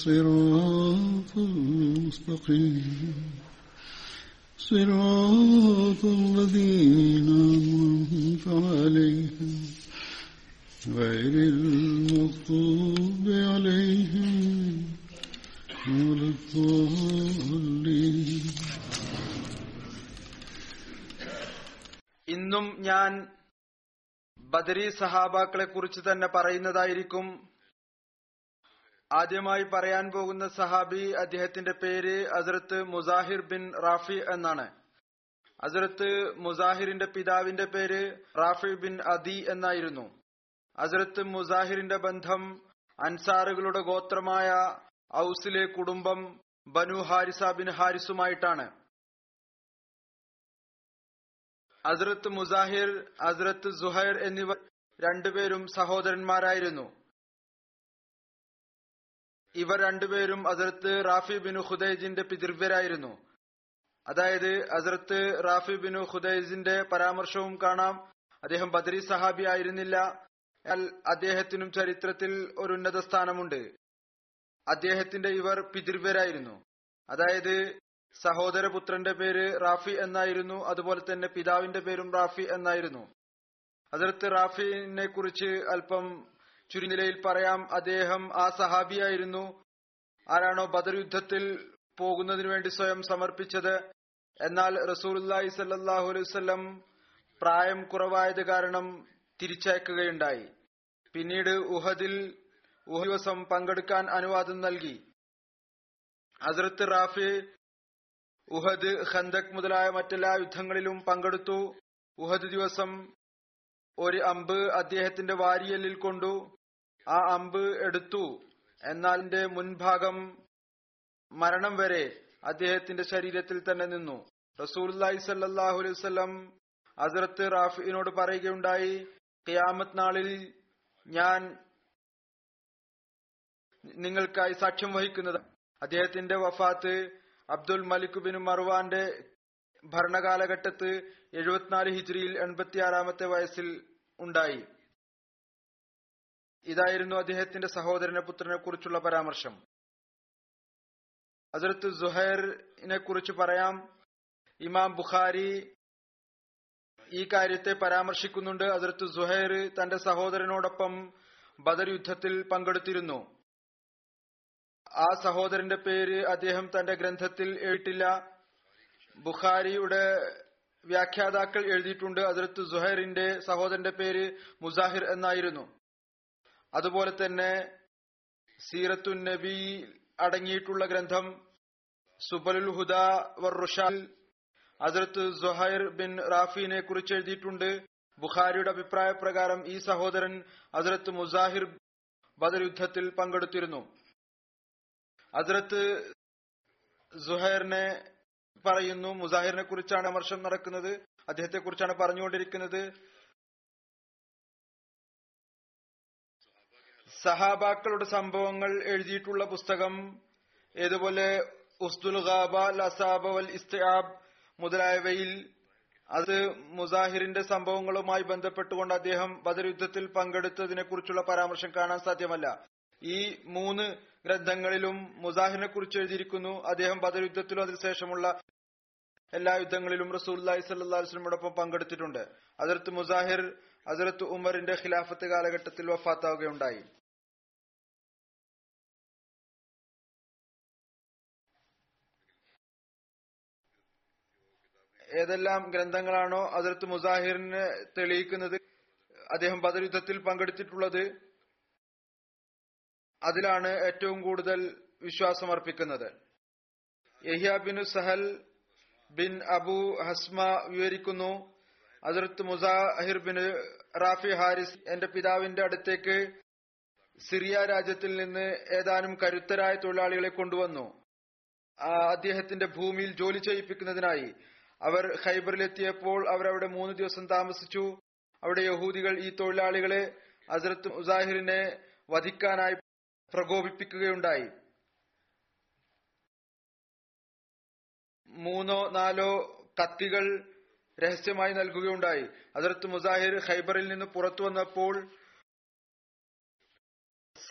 الصراط المستقيم صراط الذين أنعمت عليهم غير المغضوب عليهم ولا الضالين ഇന്നും ഞാൻ ബദരി സഹാബാക്കളെ കുറിച്ച് തന്നെ പറയുന്നതായിരിക്കും ആദ്യമായി പറയാൻ പോകുന്ന സഹാബി അദ്ദേഹത്തിന്റെ പേര് അസരത്ത് മുസാഹിർ ബിൻ റാഫി എന്നാണ്. അസരത്ത് മുസാഹിറിന്റെ പിതാവിന്റെ പേര് റാഫി ബിൻ അദി എന്നായിരുന്നു. അസരത്ത് മുസാഹിറിന്റെ ബന്ധം അൻസാറുകളുടെ ഗോത്രമായ ഔസിലെ കുടുംബം ബനു ഹാരിസ ബിൻ ഹാരിസുമായിട്ടാണ്. അസരത്ത് മുസാഹിർ അസരത്ത് സുഹൈർ എന്നിവർ രണ്ടുപേരും സഹോദരന്മാരായിരുന്നു. ഇവർ രണ്ടുപേരും അതിർത്ത് റാഫി ബിനു ഖുദൈജിന്റെ പിതൃവ്യരായിരുന്നു. അതായത് അസർത്ത് റാഫി ബിനു ഖുദൈജിന്റെ പരാമർശവും കാണാം. അദ്ദേഹം ബദരി സഹാബി ആയിരുന്നില്ല. അദ്ദേഹത്തിനും ചരിത്രത്തിൽ ഒരു ഉന്നത സ്ഥാനമുണ്ട്. അദ്ദേഹത്തിന്റെ ഇവർ പിതൃവ്യരായിരുന്നു. അതായത് സഹോദരപുത്രന്റെ പേര് റാഫി എന്നായിരുന്നു. അതുപോലെ തന്നെ പിതാവിന്റെ പേരും റാഫി എന്നായിരുന്നു. അതിർത്ത് റാഫിനെ കുറിച്ച് അല്പം ചുരുനിലയിൽ പറയാം അദ്ദേഹം ആ സഹാബിയായിരുന്നു. ആരാണോ ബദർ യുദ്ധത്തിൽ പോകുന്നതിനു വേണ്ടി സ്വയം സമർപ്പിച്ചത്. എന്നാൽ റസൂലി സല്ലാഹു അലൈവല്ലം പ്രായം കുറവായത് കാരണം തിരിച്ചയക്കുകയുണ്ടായി. പിന്നീട് ഉഹദിൽ ഉഹ ദിവസം പങ്കെടുക്കാൻ അനുവാദം നൽകി. അസ്രത്ത് റാഫി ഉഹദ് ഖന്തക് മുതലായ മറ്റെല്ലാ യുദ്ധങ്ങളിലും പങ്കെടുത്തു. ഉഹദ് ദിവസം ഒരു അമ്പ് അദ്ദേഹത്തിന്റെ വാരിയലിൽ കൊണ്ടു. ആ അമ്പ് എടുത്തു. എന്നാൽ എന്റെ മുൻഭാഗം മരണം വരെ അദ്ദേഹത്തിന്റെ ശരീരത്തിൽ തന്നെ നിന്നു. റസൂലി സല്ലാഹു അലൈഹി ഹസരത്ത് റാഫിനോട് പറയുകയുണ്ടായി ഖിയാമത്ത് നാളിൽ ഞാൻ നിങ്ങൾക്കായി സാക്ഷ്യം വഹിക്കുന്നത് അദ്ദേഹത്തിന്റെ വഫാത്ത് അബ്ദുൽ മലിക് ബിൻ മർവാന്റെ ഭരണകാലഘട്ടത്ത് എഴുപത്തിനാല് ഹിജ്രിയിൽ എൺപത്തിയാറാമത്തെ വയസ്സിൽ ഉണ്ടായി. ഇതായിരുന്നു അദ്ദേഹത്തിന്റെ സഹോദരനെ പുത്രനെ കുറിച്ചുള്ള പരാമർശം. ഹസരത്ത് സുഹൈറിനെ കുറിച്ച് പറയാം. ഇമാം ബുഖാരി ഈ കാര്യത്തെ പരാമർശിക്കുന്നുണ്ട്. അതിർത്ത് സുഹൈർ തന്റെ സഹോദരനോടൊപ്പം ബദർ യുദ്ധത്തിൽ പങ്കെടുത്തിരുന്നു. ആ സഹോദരന്റെ പേര് അദ്ദേഹം തന്റെ ഗ്രന്ഥത്തിൽ എഴുതിയിട്ടില്ല. ബുഖാരിയുടെ വ്യാഖ്യാതാക്കൾ എഴുതിയിട്ടുണ്ട്. അതിർത്ത് സുഹൈറിന്റെ സഹോദരന്റെ പേര് മുസാഹിർ എന്നായിരുന്നു. അതുപോലെ തന്നെ സീറത്തു നബി അടങ്ങിയിട്ടുള്ള ഗ്രന്ഥം സുബലുൽ ഹുദ വർ റുഷാൽ അതിർത്ത് സുഹൈർ ബിൻ റാഫിനെ കുറിച്ച് എഴുതിയിട്ടുണ്ട്. ബുഖാരിയുടെ അഭിപ്രായ പ്രകാരം ഈ സഹോദരൻ അതിർത്ത് മുസാഹിർ ബദർ യുദ്ധത്തിൽ പങ്കെടുത്തിരുന്നു. അസരത്ത് സുഹൈറിനെ പറയുന്നു മുസാഹിറിനെ കുറിച്ചാണ് അമർഷം നടക്കുന്നത് അദ്ദേഹത്തെ കുറിച്ചാണ് പറഞ്ഞുകൊണ്ടിരിക്കുന്നത്. സഹാബാക്കളുടെ സംഭവങ്ങൾ എഴുതിയിട്ടുള്ള പുസ്തകം ഏതുപോലെ ഉസ്തുൽ ഖാബ ലസാബ വൽ ഇസ്തിയാബ് മുതലായവയിൽ അത് മുസാഹിറിന്റെ സംഭവങ്ങളുമായി ബന്ധപ്പെട്ടുകൊണ്ട് അദ്ദേഹം ബദർ യുദ്ധത്തിൽ പങ്കെടുത്തതിനെ കുറിച്ചുള്ള പരാമർശം കാണാൻ സാധ്യമല്ല. ഈ മൂന്ന് ഗ്രന്ഥങ്ങളിലും മുസാഹിറിനെ കുറിച്ച് എഴുതിയിരിക്കുന്നു. അദ്ദേഹം ബദർ യുദ്ധത്തിലും അതിനുശേഷമുള്ള എല്ലാ യുദ്ധങ്ങളിലും റസൂല്ലായി സല്ലാസ്ലമോടൊപ്പം പങ്കെടുത്തിട്ടുണ്ട്. അതിർത്ത് മുസാഹിർ അതിർത്ത് ഉമറിന്റെ ഖിലാഫത്ത് കാലഘട്ടത്തിൽ വഫാത്താവുകയുണ്ടായി. ഏതെല്ലാം ഗ്രന്ഥങ്ങളാണോ അതിർത്ത് മുസാഹിറിനെ തെളിയിക്കുന്നത് അദ്ദേഹം ബദർ യുദ്ധത്തിൽ പങ്കെടുത്തിട്ടുള്ളത് അതിലാണ് ഏറ്റവും കൂടുതൽ വിശ്വാസമർപ്പിക്കുന്നത്. Yahya bin Sahl bin Abu Hasma വിവരിക്കുന്നു അതിർത്ത് മുസാഹിർ ബിൻ റാഫി ഹാരിസ് എന്റെ പിതാവിന്റെ അടുത്തേക്ക് സിറിയ രാജ്യത്തിൽ നിന്ന് ഏതാനും കരുത്തരായ തൊഴിലാളികളെ കൊണ്ടുവന്നു. അദ്ദേഹത്തിന്റെ ഭൂമിയിൽ ജോലി ചെയ്യിപ്പിക്കുന്നതിനായി അവർ ഖൈബറിലെത്തിയപ്പോൾ അവരവിടെ മൂന്ന് ദിവസം താമസിച്ചു. അവിടെ യഹൂദികൾ ഈ തൊഴിലാളികളെ അസരത്ത് മുസാഹിറിനെ വധിക്കാനായി പ്രകോപിപ്പിക്കുകയുണ്ടായി. മൂന്നോ നാലോ കത്തികൾ രഹസ്യമായി നൽകുകയുണ്ടായി. അതിർത്ത് മുസാഹിർ ഖൈബറിൽ നിന്ന് പുറത്തു വന്നപ്പോൾ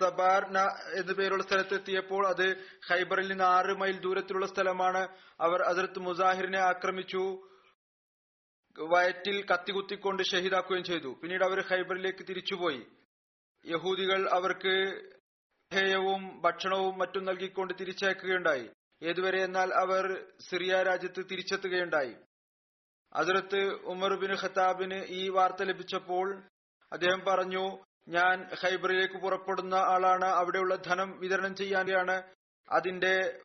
സബാർന എന്നു പേരുള്ള സ്ഥലത്തെത്തിയപ്പോൾ അത് ഖൈബറിൽ നിന്ന് ആറ് മൈൽ ദൂരത്തിലുള്ള സ്ഥലമാണ്. അവർ അതിർത്ത് മുസാഹിറിനെ ആക്രമിച്ചു. വയറ്റിൽ കത്തികുത്തിക്കൊണ്ട് ഷഹീദാക്കുകയും ചെയ്തു. പിന്നീട് അവർ ഖൈബറിലേക്ക് തിരിച്ചുപോയി. യഹൂദികൾ അവർക്ക് ഹേയവും ഭക്ഷണവും മറ്റും നൽകിക്കൊണ്ട് തിരിച്ചയക്കുകയുണ്ടായി. ഏതുവരെ എന്നാൽ അവർ സിറിയ രാജ്യത്ത് തിരിച്ചെത്തുകയുണ്ടായി. അതിർത്ത് ഉമർ ബിൻ ഖത്താബിന് ഈ വാർത്ത ലഭിച്ചപ്പോൾ അദ്ദേഹം പറഞ്ഞു ഞാൻ ഖൈബറിലേക്ക് പുറപ്പെടുന്ന ആളാണ്. അവിടെയുള്ള ധനം വിതരണം ചെയ്യാനാണ്. അതിന്റെ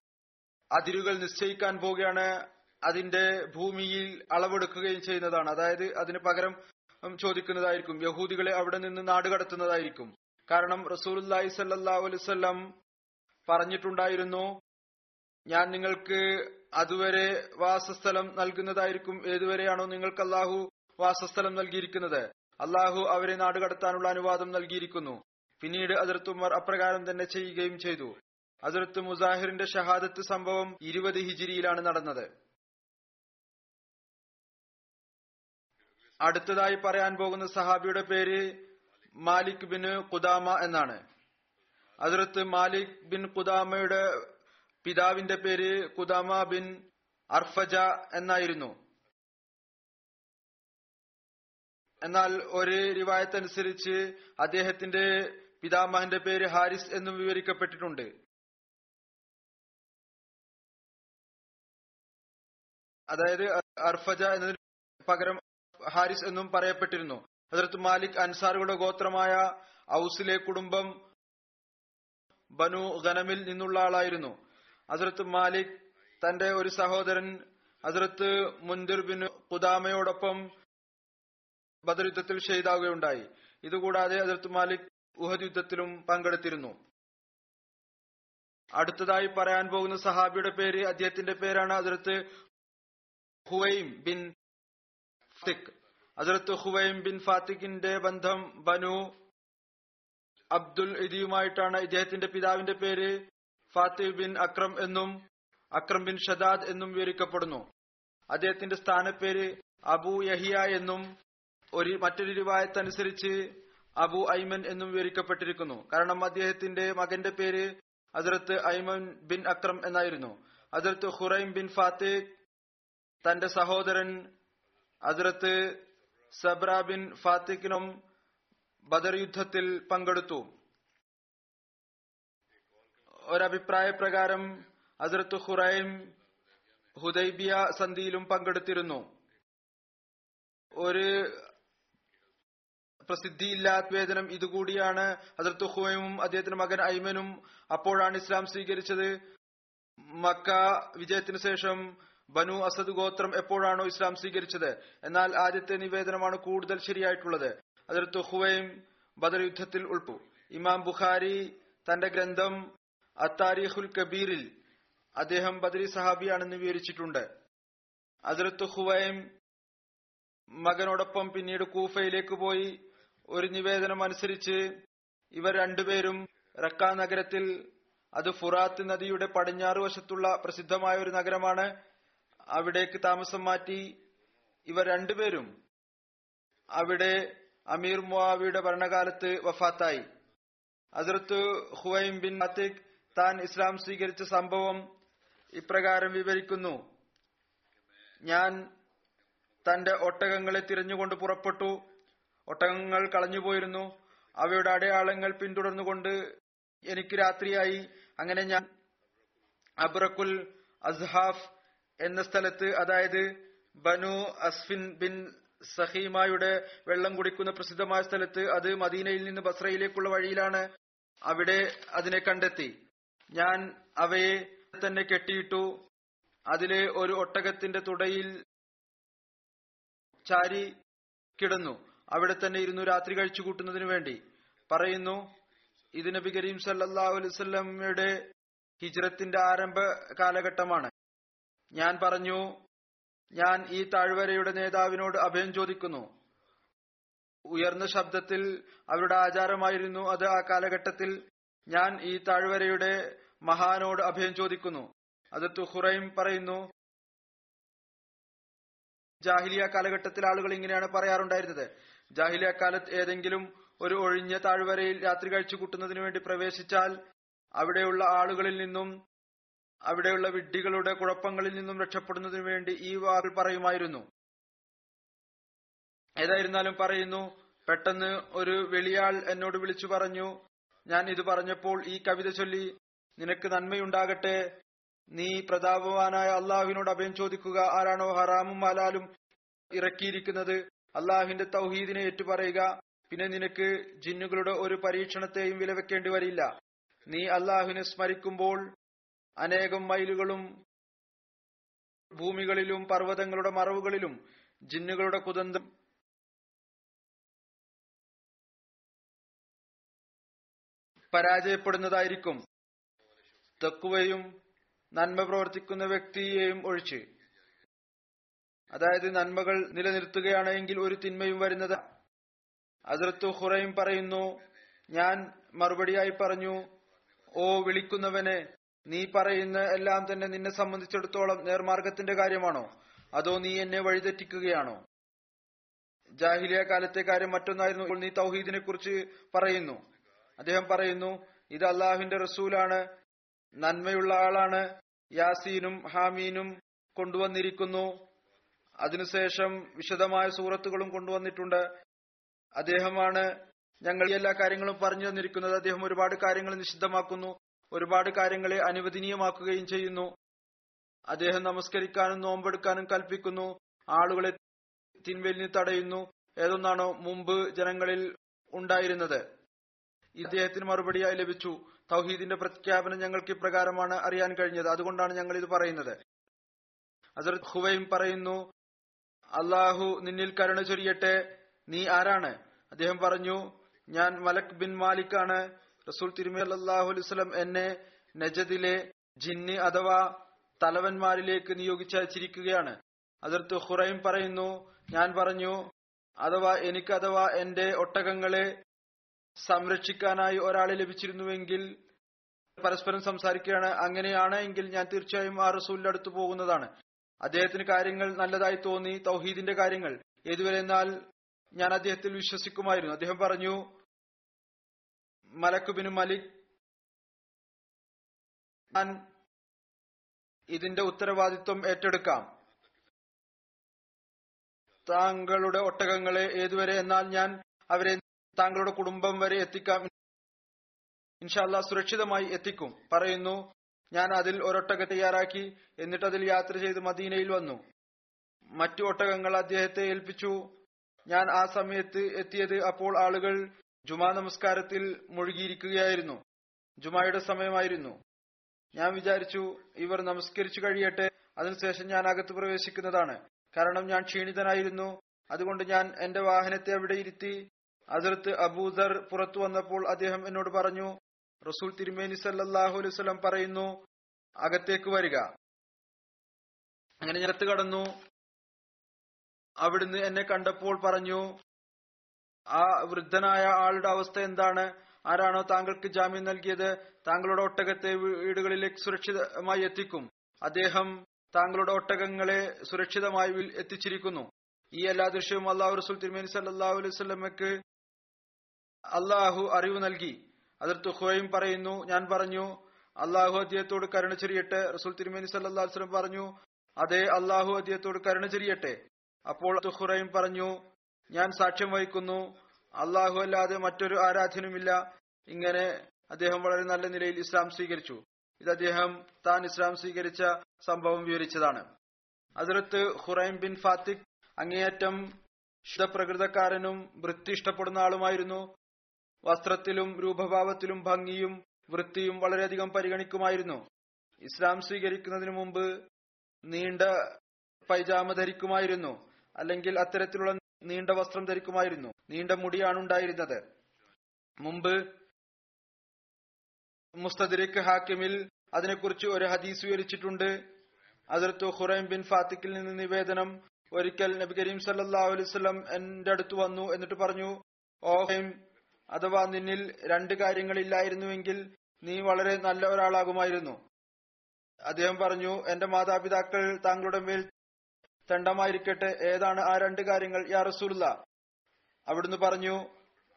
അതിരുകൾ നിശ്ചയിക്കാൻ പോവുകയാണ്. അതിന്റെ ഭൂമിയിൽ അളവെടുക്കുകയും ചെയ്യുന്നതാണ്. അതായത് അതിന് പകരം ചോദിക്കുന്നതായിരിക്കും. യഹൂദികളെ അവിടെ നിന്ന് നാടുകടത്തുന്നതായിരിക്കും കാരണം റസൂലി സല്ലാ അലൈവല്ലം പറഞ്ഞിട്ടുണ്ടായിരുന്നു ഞാൻ നിങ്ങൾക്ക് അതുവരെ വാസസ്ഥലം നൽകുന്നതായിരിക്കും. ഏതുവരെയാണോ നിങ്ങൾക്ക് അള്ളാഹു വാസസ്ഥലം നൽകിയിരിക്കുന്നത്? അള്ളാഹു അവരെ നാടുകടത്താനുള്ള അനുവാദം നൽകിയിരിക്കുന്നു. പിന്നീട് അതിർത്ത് ഉമർ അപ്രകാരം തന്നെ ചെയ്യുകയും ചെയ്തു. അതിർത്ത് മുസാഹിറിന്റെ ഷഹാദത്ത് സംഭവം ഇരുപത് ഹിജിരിയിലാണ് നടന്നത്. അടുത്തതായി പറയാൻ പോകുന്ന സഹാബിയുടെ പേര് മാലിക് ബിൻ കുദാമ എന്നാണ്. അതിർത്ത് മാലിക് ബിൻ കുദാമയുടെ പിതാവിന്റെ പേര് കുദാമ ബിൻ അർഫജ എന്നായിരുന്നു. എന്നാൽ ഒരു റിവായത്തനുസരിച്ച് അദ്ദേഹത്തിന്റെ പിതാമഹന്റെ പേര് ഹാരിസ് എന്നും വിവരിക്കപ്പെട്ടിട്ടുണ്ട്. അതായത് അർഫജ എന്നതിന് പകരം ഹാരിസ് എന്നും പറയപ്പെട്ടിരുന്നു. അതിർത്ത് മാലിക് അൻസാറുകളുടെ ഗോത്രമായ ഔസിലെ കുടുംബം ബനു ഖനമിൽ നിന്നുള്ള ആളായിരുന്നു. ഹസരത്ത് മാലിക് തന്റെ ഒരു സഹോദരൻ ഹസരത്ത് മുൻദിർ ബിൻ കുദാമയോടൊപ്പം ബദർ യുദ്ധത്തിൽ ഷെയ്ദാവുകയുണ്ടായി. ഇതുകൂടാതെ അതിർത്ത് മാലിക് ഉഹദ് യുദ്ധത്തിലും പങ്കെടുത്തിരുന്നു. അടുത്തതായി പറയാൻ പോകുന്ന സഹാബിയുടെ പേര് അദ്ദേഹത്തിന്റെ പേരാണ് അതിർത്ത് ഹുവൈം ബിൻ ഫാത്തിഖ് അതിർത്ത് ഹുവൈം ബിൻ ഫാത്തിഖിന്റെ ബന്ധം ബനു അബ്ദുൽ ഇദിയുമായിട്ടാണ്. ഇദ്ദേഹത്തിന്റെ പിതാവിന്റെ പേര് ഫാത്തിഹ് ബിൻ അക്രം എന്നും അക്രം ബിൻ ഷദാദ് എന്നും വിവരിക്കപ്പെടുന്നു. അദ്ദേഹത്തിന്റെ സ്ഥാനപ്പേര് അബു യഹിയ എന്നും ഒരു മറ്റൊരു രൂപായത്തനുസരിച്ച് അബു ഐമൻ എന്നും വിവരിക്കപ്പെട്ടിരിക്കുന്നു. കാരണം അദ്ദേഹത്തിന്റെ മകന്റെ പേര് അതിർത്ത് ഐമൻ ബിൻ അക്രം എന്നായിരുന്നു. അതിർത്ത് ഹുറൈം ബിൻ ഫാത്തിഖ് തന്റെ സഹോദരൻ അതിർത്ത് സബ്ര ബിൻ ഫാത്തിഖിനും ബദർ യുദ്ധത്തിൽ പങ്കെടുത്തു. ഒരഭിപ്രായ പ്രകാരം അതിർത്ത് ഹുറൈം ഹുദൈബിയ സന്ധിയിലും പങ്കെടുത്തിരുന്നു. ഒരു പ്രസിദ്ധിയില്ലാത്ത വേദനം ഇതുകൂടിയാണ്. ഹസരത്ത് ഹുവൈമും അദ്ദേഹത്തിന്റെ മകൻ ഐമനും അപ്പോഴാണ് ഇസ്ലാം സ്വീകരിച്ചത്. മക്ക വിജയത്തിന് ശേഷം ബനു അസദ് ഗോത്രം എപ്പോഴാണോ ഇസ്ലാം സ്വീകരിച്ചത്? എന്നാൽ ആദ്യത്തെ നിവേദനമാണ് കൂടുതൽ ശരിയായിട്ടുള്ളത്. അതിർത്ത് ഹുവൈം ബദർ യുദ്ധത്തിൽ ഉൾപ്പു ഇമാം ബുഖാരി തന്റെ ഗ്രന്ഥം അത്താരിഖുൽ കബീറിൽ അദ്ദേഹം ബദരി സഹാബിയാണെന്ന് വിവരിച്ചിട്ടുണ്ട്. അതിർത്ത് ഹുവൈം മകനോടൊപ്പം പിന്നീട് കൂഫയിലേക്ക് പോയി. ഒരു നിവേദനം അനുസരിച്ച് ഇവർ രണ്ടുപേരും റക്ക നഗരത്തിൽ അത് ഫുറാത്ത് നദിയുടെ പടിഞ്ഞാറ് വശത്തുള്ള പ്രസിദ്ധമായ ഒരു നഗരമാണ്. അവിടേക്ക് താമസം മാറ്റി ഇവർ രണ്ടുപേരും അവിടെ അമീർ മുവാവിയുടെ ഭരണകാലത്ത് വഫാത്തായി. ഹസരത്ത് ഹുവൈം ബിൻ അത്തിഖ് താൻ ഇസ്ലാം സ്വീകരിച്ച സംഭവം ഇപ്രകാരം വിവരിക്കുന്നു. ഞാൻ തന്റെ ഒട്ടകങ്ങളെ തിരഞ്ഞുകൊണ്ട് പുറപ്പെട്ടു. ഒട്ടകങ്ങൾ കളഞ്ഞുപോയിരുന്നു അവയുടെ അടയാളങ്ങൾ പിന്തുടർന്നുകൊണ്ട് എനിക്ക് രാത്രിയായി. അങ്ങനെ ഞാൻ അബ്രക്കുൽ അസ്ഹാഫ് എന്ന സ്ഥലത്ത് അതായത് ബനു അസ്ഫിൻ ബിൻ സഹീമായുടെ വെള്ളം കുടിക്കുന്ന പ്രസിദ്ധമായ സ്ഥലത്ത് അത് മദീനയിൽ നിന്ന് ബസ്രയിലേക്കുള്ള വഴിയിലാണ് അവിടെ അതിനെ കണ്ടെത്തി. ഞാൻ അവയെ തന്നെ കെട്ടിയിട്ടു. അതിലെ ഒരു ഒട്ടകത്തിന്റെ തുടയിൽ ചാരി കിടന്നു. അവിടെ തന്നെ ഇരുന്നു രാത്രി കഴിച്ചു കൂട്ടുന്നതിനു വേണ്ടി പറയുന്നു ഇത് നബി കരീം സല്ലല്ലാഹു അലൈഹി വസല്ലമയുടെ ഹിജ്റത്തിന്റെ ആരംഭ കാലഘട്ടമാണ്. ഞാൻ പറഞ്ഞു ഞാൻ ഈ താഴ്വരയുടെ നേതാവിനോട് അഭയം ചോദിക്കുന്നു. ഉയർന്ന ശബ്ദത്തിൽ അവരുടെ ആചാരമായിരുന്നു അത്. ആ കാലഘട്ടത്തിൽ ഞാൻ ഈ താഴ്വരയുടെ മഹാനോട് അഭയം ചോദിക്കുന്നു. അത് തുഹുറൈം പറയുന്നു ജാഹിലിയ കാലഘട്ടത്തിൽ ആളുകൾ ഇങ്ങനെയാണ് പറയാറുണ്ടായിരുന്നത്. ജാഹിലിയ കാലത്ത് ഏതെങ്കിലും ഒരു ഒഴിഞ്ഞ താഴ്വരയിൽ രാത്രി കഴിച്ചു കൂട്ടുന്നതിന് വേണ്ടി പ്രവേശിച്ചാൽ അവിടെയുള്ള ആളുകളിൽ നിന്നും അവിടെയുള്ള വിഡ്ഢികളുടെ കുഴപ്പങ്ങളിൽ നിന്നും രക്ഷപ്പെടുന്നതിനു വേണ്ടി ഈ വാക്കിൽ പറയുമായിരുന്നു. ഏതായിരുന്നാലും പറയുന്നു പെട്ടെന്ന് ഒരു വെളിയാൾ എന്നോട് വിളിച്ചു പറഞ്ഞു ഞാൻ ഇത് പറഞ്ഞപ്പോൾ ഈ കവിത ചൊല്ലി നിനക്ക് നന്മയുണ്ടാകട്ടെ നീ പ്രതാപവാനായ അള്ളാഹുവിനോട് അഭയം ചോദിക്കുക ആരാണോ ഹറാമും ഹലാലും ഇറക്കിയിരിക്കുന്നത് അള്ളാഹുവിന്റെ തൗഹീദിനെ ഏറ്റുപറയുക. പിന്നെ നിനക്ക് ജിന്നുകളുടെ ഒരു പരീക്ഷണത്തെയും വിലവെക്കേണ്ടി വരില്ല. നീ അള്ളാഹുവിനെ സ്മരിക്കുമ്പോൾ അനേകം മൈലുകളും ഭൂമികളിലും പർവതങ്ങളുടെ മറവുകളിലും ജിന്നുകളുടെ കുതന്തം പരാജയപ്പെടുന്നതായിരിക്കും. തെക്കുവയും നന്മ പ്രവർത്തിക്കുന്ന വ്യക്തിയെയും ഒഴിച്ച് അതായത് നന്മകൾ നിലനിർത്തുകയാണെങ്കിൽ ഒരു തിന്മയും വരുന്നത്. അതിർത്ത് ഹുറയും പറയുന്നു ഞാൻ മറുപടിയായി പറഞ്ഞു ഓ വിളിക്കുന്നവനെ നീ പറയുന്ന എല്ലാം തന്നെ നിന്നെ സംബന്ധിച്ചിടത്തോളം നേർമാർഗത്തിന്റെ കാര്യമാണോ? അതോ നീ എന്നെ വഴിതെറ്റിക്കുകയാണോ? ജാഹിലിയ കാലത്തെ കാര്യം മറ്റൊന്നായിരുന്നു. നീ തൗഹീദിനെ കുറിച്ച് പറയുന്നു. അദ്ദേഹം പറയുന്നു ഇത് അള്ളാഹുവിന്റെ റസൂലാണ്. നന്മയുള്ള ആളാണ്. യാസീനും ഹാമീനും കൊണ്ടുവന്നിരിക്കുന്നു. അതിനുശേഷം വിശദമായ സൂറത്തുകളും കൊണ്ടുവന്നിട്ടുണ്ട്. അദ്ദേഹമാണ് ഞങ്ങൾ എല്ലാ കാര്യങ്ങളും പറഞ്ഞു തന്നിരിക്കുന്നത്. അദ്ദേഹം ഒരുപാട് കാര്യങ്ങൾ നിഷിദ്ധമാക്കുന്നു. ഒരുപാട് കാര്യങ്ങളെ അനുവദനീയമാക്കുകയും ചെയ്യുന്നു. അദ്ദേഹം നമസ്കരിക്കാനും നോമ്പെടുക്കാനും കൽപ്പിക്കുന്നു. ആളുകളെ തിന്മയിൽ തടയുന്നു. ഏതൊന്നാണോ മുമ്പ് ജനങ്ങളിൽ ഉണ്ടായിരുന്നത്. ഇദ്ദേഹത്തിന് മറുപടിയായി ലഭിച്ചു. തൗഹീദിന്റെ പ്രഖ്യാപനം ഞങ്ങൾക്ക് ഇപ്രകാരമാണ് അറിയാൻ കഴിഞ്ഞത്. അതുകൊണ്ടാണ് ഞങ്ങൾ ഇത് പറയുന്നത്. അസർ ഹുവൈം പറയുന്നു അള്ളാഹു നിന്നിൽ കരുണ ചൊരിയട്ടെ. നീ ആരാണ്? അദ്ദേഹം പറഞ്ഞു ഞാൻ മലക് ബിൻ മാലിക് ആണ് റസൂൽ തിരുമേ അള്ളാഹു അലിസ്ലം എന്നെ നജദിലെ ജിന്ന് അഥവാ തലവന്മാരിലേക്ക് നിയോഗിച്ചയച്ചിരിക്കുകയാണ് അതിർത്ത് ഹുറൈം പറയുന്നു ഞാൻ പറഞ്ഞു അഥവാ എനിക്ക് അഥവാ എന്റെ ഒട്ടകങ്ങളെ സംരക്ഷിക്കാനായി ഒരാളെ ലഭിച്ചിരുന്നുവെങ്കിൽ പരസ്പരം സംസാരിക്കുകയാണ്. അങ്ങനെയാണ് എങ്കിൽ ഞാൻ തീർച്ചയായും ആ റസൂലിന്റെ അടുത്ത് പോകുന്നതാണ്. അദ്ദേഹത്തിന് കാര്യങ്ങൾ നല്ലതായി തോന്നി തൗഹീദിന്റെ കാര്യങ്ങൾ. എന്നാൽ ഞാൻ അദ്ദേഹത്തിൽ വിശ്വസിക്കുമായിരുന്നു. അദ്ദേഹം പറഞ്ഞു മലക്കുബിന് മലിക് ഞാൻ ഇതിന്റെ ഉത്തരവാദിത്വം ഏറ്റെടുക്കാം. താങ്കളുടെ ഒട്ടകങ്ങളെ ഏതുവരെ എന്നാൽ ഞാൻ അവരെ താങ്കളുടെ കുടുംബം വരെ എത്തിക്കാം. ഇൻഷാല്ല സുരക്ഷിതമായി എത്തിക്കും. പറയുന്നു ഞാൻ അതിൽ ഒരൊട്ടക തയ്യാറാക്കി എന്നിട്ട് അതിൽ യാത്ര ചെയ്ത് മദീനയിൽ വന്നു. മറ്റു ഒട്ടകങ്ങൾ അദ്ദേഹത്തെ ഏൽപ്പിച്ചു. ഞാൻ ആ സമയത്ത് എത്തിയത് അപ്പോൾ ആളുകൾ ജുമാ നമസ്കാരത്തിൽ മുഴുകിയിരിക്കുകയായിരുന്നു. ജുമായുടെ സമയമായിരുന്നു. ഞാൻ വിചാരിച്ചു ഇവർ നമസ്കരിച്ചു കഴിയട്ടെ അതിനുശേഷം ഞാൻ അകത്ത് പ്രവേശിക്കുന്നതാണ്. കാരണം ഞാൻ ക്ഷീണിതനായിരുന്നു. അതുകൊണ്ട് ഞാൻ എന്റെ വാഹനത്തെ അവിടെ ഇരുത്തി അതിർത്ത് അബൂദർ പുറത്തു വന്നപ്പോൾ അദ്ദേഹം എന്നോട് പറഞ്ഞു റസൂൽ തിരുമേനി സല്ലാഹു അലൈഹി സ്വലം പറയുന്നു അകത്തേക്ക് വരിക. അങ്ങനെ ഞാൻ കടന്നു. അവിടുന്ന് എന്നെ കണ്ടപ്പോൾ പറഞ്ഞു ആ വൃദ്ധനായ ആളുടെ അവസ്ഥ എന്താണ്? ആരാണോ താങ്കൾക്ക് ജാമ്യം നൽകിയത്? താങ്കളുടെ ഒട്ടകത്തെ വീടുകളിലേക്ക് സുരക്ഷിതമായി എത്തിക്കും. അദ്ദേഹം താങ്കളുടെ ഒട്ടകങ്ങളെ സുരക്ഷിതമായി എത്തിച്ചിരിക്കുന്നു. ഈ എല്ലാ ദൃശ്യവും അള്ളാഹു റസൂൽ തിരുമേനി സല്ലാഹു അലൈഹി സ്വലമക്ക് അള്ളാഹു അറിവ് നൽകി. അതിർത്ത് ഹുവയും പറയുന്നു ഞാൻ പറഞ്ഞു അള്ളാഹു അദ്ദേഹത്തോട് കരുണ ചെറിയട്ടെ റസൂൽ തിരുമേനി സല്ലാ വസ്ലം പറഞ്ഞു അതെ അള്ളാഹു അദ്ദേഹത്തോട് കരുണ ചെറിയട്ടെ അപ്പോൾ തുഹുറയും പറഞ്ഞു ഞാൻ സാക്ഷ്യം വഹിക്കുന്നു അള്ളാഹു അല്ലാതെ മറ്റൊരു ആരാധനുമില്ല ഇങ്ങനെ അദ്ദേഹം വളരെ നല്ല നിലയിൽ ഇസ്ലാം സ്വീകരിച്ചു. ഇത് അദ്ദേഹം താൻ ഇസ്ലാം സ്വീകരിച്ച സംഭവം വിവരിച്ചതാണ്. അതിർത്ത് ഹുറൈം ബിൻ ഫാത്തിഖ് അങ്ങേയറ്റം ശുദ്ധപ്രകൃതക്കാരനും വൃത്തി ഇഷ്ടപ്പെടുന്ന ആളുമായിരുന്നു. വസ്ത്രത്തിലും രൂപഭാവത്തിലും ഭംഗിയും വൃത്തിയും വളരെയധികം പരിഗണിക്കുമായിരുന്നു. ഇസ്ലാം സ്വീകരിക്കുന്നതിന് മുമ്പ് നീണ്ട പൈജാമ ധരിക്കുമായിരുന്നു. അല്ലെങ്കിൽ അത്തരത്തിലുള്ള നീണ്ട വസ്ത്രം ധരിക്കുമായിരുന്നു. നീണ്ട മുടിയാണ് ഉണ്ടായിരുന്നത്. മുമ്പ് മുസ്തദിരിക്ക് ഹാക്കിമിൽ അതിനെക്കുറിച്ച് ഒരു ഹദീസ് വിവരിച്ചിട്ടുണ്ട് അതിർത്ത് ഹുറൈം ബിൻ ഫാത്തിക്കിൽ നിന്ന് നിവേദനം ഒരിക്കൽ നബി കരീം സല്ലാ അലൈവല്ലം എന്റെ അടുത്ത് വന്നു എന്നിട്ട് പറഞ്ഞു ഓ ഹൈം അഥവാ നിന്നിൽ രണ്ട് കാര്യങ്ങളില്ലായിരുന്നുവെങ്കിൽ നീ വളരെ നല്ല ഒരാളാകുമായിരുന്നു. അദ്ദേഹം പറഞ്ഞു എന്റെ മാതാപിതാക്കൾ താങ്കളുടെ മേൽ തണ്ടമായിരിക്കട്ടെ. ഏതാണ് ആ രണ്ട് കാര്യങ്ങൾ? യാ റസൂല്ല അവിടുന്ന് പറഞ്ഞു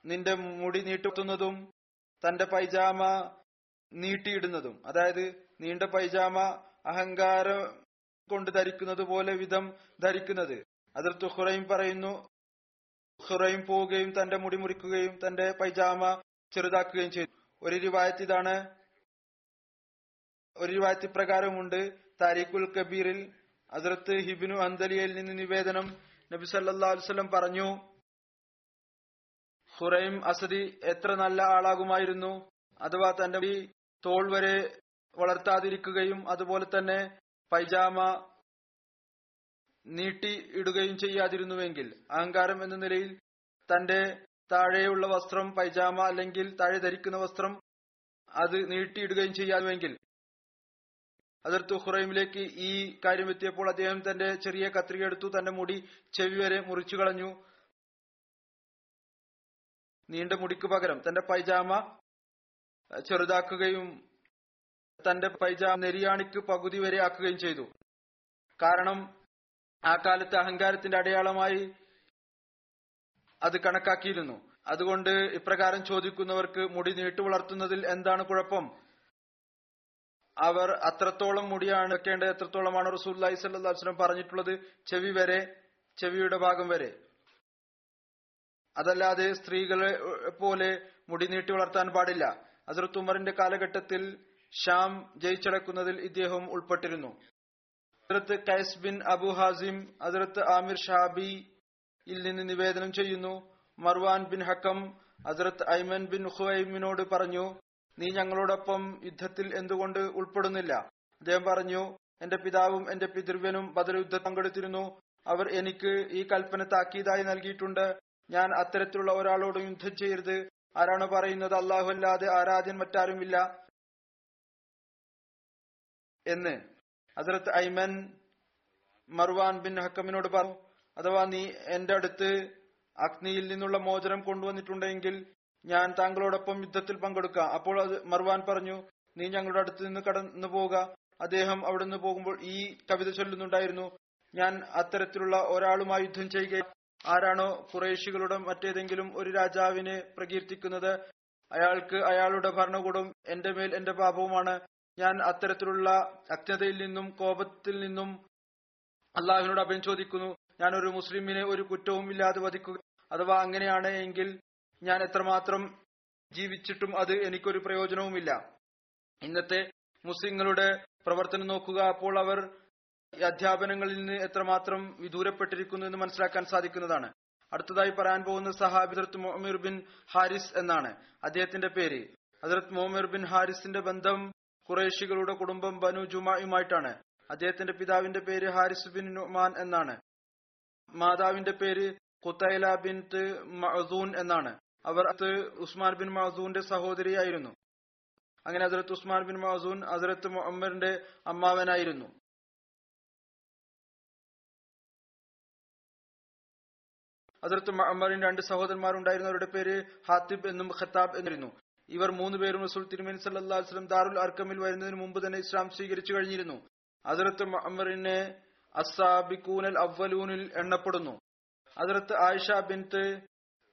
നിന്റെ മുടി നീട്ടുത്തുന്നതും തന്റെ പൈജാമ നീട്ടിയിടുന്നതും അതായത് നീണ്ട പൈജാമ അഹങ്കാരം കൊണ്ട് ധരിക്കുന്നത് പോലെ വിധം ധരിക്കുന്നത്. അതിർത്തുഹുറയും ഹുറൈം പറയുന്നു ഹുറൈം പോവുകയും തന്റെ മുടി മുറിക്കുകയും തന്റെ പൈജാമ ചെറുതാക്കുകയും ചെയ്തു. ഒരു റിവായത്ത് ഇതാണ്. ഒരു റിവായത്ത് പ്രകാരമുണ്ട്. താരിഖുൽ കബീറിൽ അതിർത്ത് ഹിബിനു അന്തലിയയിൽ നിന്ന് നിവേദനം നബി സല്ലാ വസ്ലം പറഞ്ഞു ഹുറൈം അസദി എത്ര നല്ല ആളാകുമായിരുന്നു. അഥവാ തന്റെ തോൾ വരെ വളർത്താതിരിക്കുകയും അതുപോലെ തന്നെ പൈജാമ നീട്ടി ഇടുകയും ചെയ്യാതിരുന്നുവെങ്കിൽ അഹങ്കാരം എന്ന നിലയിൽ തന്റെ താഴെയുള്ള വസ്ത്രം പൈജാമ അല്ലെങ്കിൽ താഴെ ധരിക്കുന്ന വസ്ത്രം അത് നീട്ടിയിടുകയും ചെയ്യാമെങ്കിൽ. അതിർത്ത് ഹുറൈമിലേക്ക് ഈ കാര്യം എത്തിയപ്പോൾ അദ്ദേഹം തന്റെ ചെറിയ കത്രിക എടുത്തു തന്റെ മുടി ചെവി വരെ മുറിച്ചു കളഞ്ഞു. നീണ്ട മുടിക്ക് പകരം തന്റെ പൈജാമ ചെറുതാക്കുകയും തന്റെ പൈജാമ നെരിയാണിക്ക് പകുതി വരെ ആക്കുകയും ചെയ്തു. കാരണം ആ കാലത്ത് അഹങ്കാരത്തിന്റെ അടയാളമായി അത് കണക്കാക്കിയിരുന്നു. അതുകൊണ്ട് ഇപ്രകാരം ചോദിക്കുന്നവർക്ക് മുടി നീട്ടു വളർത്തുന്നതിൽ എന്താണ് കുഴപ്പം? അവർ അത്രത്തോളം മുടിയാണ് വെക്കേണ്ടത് എത്രത്തോളമാണ് റസൂല്ലി സ്വല്ലം പറഞ്ഞിട്ടുള്ളത് ചെവി വരെ ചെവിയുടെ ഭാഗം വരെ. അതല്ലാതെ സ്ത്രീകളെ പോലെ മുടി നീട്ടി വളർത്താൻ പാടില്ല. ഹസരത്ത് ഉമറിന്റെ കാലഘട്ടത്തിൽ ഷാം ജയിച്ചടക്കുന്നതിൽ ഇദ്ദേഹം ഉൾപ്പെട്ടിരുന്നു. ഹസരത്ത് കൈസ് ബിൻ അബു ഹാസിം ഹസരത്ത് ആമിർ ഷാബി യിൽ നിന്ന് നിവേദനം ചെയ്യുന്നു. മർവാൻ ബിൻ ഹക്കം ഹസരത്ത് ഐമൻ ബിൻ ഹുഐമിനോട് പറഞ്ഞു നീ ഞങ്ങളോടൊപ്പം യുദ്ധത്തിൽ എന്തുകൊണ്ട് ഉൾപ്പെടുന്നില്ല? അദ്ദേഹം പറഞ്ഞു എന്റെ പിതാവും എന്റെ പിതൃവ്യനും ബദൽ യുദ്ധം പങ്കെടുത്തിരുന്നു. അവർ എനിക്ക് ഈ കൽപ്പന താക്കീതായി നൽകിയിട്ടുണ്ട്. ഞാൻ അത്തരത്തിലുള്ള ഒരാളോട് യുദ്ധം ചെയ്യരുത്. ആരാണ് പറയുന്നത് അല്ലാഹു അല്ലാതെ ആരാധ്യൻ മറ്റാരുമില്ല. എന്ന് ഹസരത്ത് ഐമൻ മർവാൻ ബിൻ ഹക്കമിനോട് പറഞ്ഞു അഥവാ നീ എന്റെ അടുത്ത് അഗ്നിയിൽ നിന്നുള്ള മോചനം കൊണ്ടുവന്നിട്ടുണ്ടെങ്കിൽ ഞാൻ താങ്കളോടൊപ്പം യുദ്ധത്തിൽ പങ്കെടുക്കാം. അപ്പോൾ അത് മർവാൻ പറഞ്ഞു നീ ഞങ്ങളുടെ അടുത്ത് നിന്ന് കടന്നു പോവുക അദ്ദേഹം അവിടെ നിന്ന് പോകുമ്പോൾ ഈ കവിത ചൊല്ലുന്നുണ്ടായിരുന്നു. ഞാൻ അത്തരത്തിലുള്ള ഒരാളുമായി യുദ്ധം ചെയ്യുക ആരാണോ കുറേശികളുടെ മറ്റേതെങ്കിലും ഒരു രാജാവിനെ പ്രകീർത്തിക്കുന്നത് അയാൾക്ക് അയാളുടെ ഭരണകൂടം എന്റെ മേൽ എന്റെ പാപവുമാണ്. ഞാൻ അത്തരത്തിലുള്ള അജ്ഞതയിൽ നിന്നും കോപത്തിൽ നിന്നും അള്ളാഹുവിനോട് അഭയം ചോദിക്കുന്നു. ഞാൻ ഒരു മുസ്ലിമിനെ ഒരു കുറ്റവും ഇല്ലാതെ വധിക്കുക. അഥവാ അങ്ങനെയാണ് എങ്കിൽ ഞാൻ എത്രമാത്രം ജീവിച്ചിട്ടും അത് എനിക്കൊരു പ്രയോജനവുമില്ല. ഇന്നത്തെ മുസ്ലിങ്ങളുടെ പ്രവർത്തനം നോക്കുക. അപ്പോൾ അവർ അധ്യാപനങ്ങളിൽ നിന്ന് എത്രമാത്രം വിദൂരപ്പെട്ടിരിക്കുന്നു എന്ന് മനസ്സിലാക്കാൻ സാധിക്കുന്നതാണ്. അടുത്തതായി പറയാൻ പോകുന്ന സഹാബി ഹജറത്ത് മുഅമിർ ബിൻ ഹാരിസ് എന്നാണ്. അദ്ദേഹത്തിന്റെ പേര്. ഹജറത്ത് മുഅമിർ ബിൻ ഹാരിസിന്റെ ബന്ധം ഖുറേഷികളുടെ കുടുംബം ബനു ജുമായുമായിട്ടാണ്. അദ്ദേഹത്തിന്റെ പിതാവിന്റെ പേര് ഹാരിസ് ബിൻ നുമാൻ എന്നാണ്. മാതാവിന്റെ പേര് കുത്തൈല ബിൻ മഅസൂൻ എന്നാണ്. അവർ അത് ഉസ്മാൻ ബിൻ മഅസൂന്റെ സഹോദരിയായിരുന്നു. അങ്ങനെ ഹസരത്ത് ഉസ്മാൻ ബിൻ മഅസൂൻ ഹസരത്ത് മുഹമ്മറിന്റെ അമ്മാവനായിരുന്നു. അതിർത്ത് അമ്മറിന്റെ രണ്ട് സഹോദരന്മാരുണ്ടായിരുന്നു. അവരുടെ പേര് ഹാത്തിബ് എന്നും ഖത്താബ് എന്നിരുന്നു. ഇവർ മൂന്നുപേരും റസൂൽ തിരുമേനി സല്ലാ വസ്ലം ദാറുൽ അർക്കമിൽ വരുന്നതിന് മുമ്പ് തന്നെ ഇസ്ലാം സ്വീകരിച്ചു കഴിഞ്ഞിരുന്നു. അതിർത്ത് അമറിനെ അസാബിക്കൂനൽ അവലൂനിൽ എണ്ണപ്പെടുന്നു. അതിർത്ത് ആയിഷ ബിൻത്ത്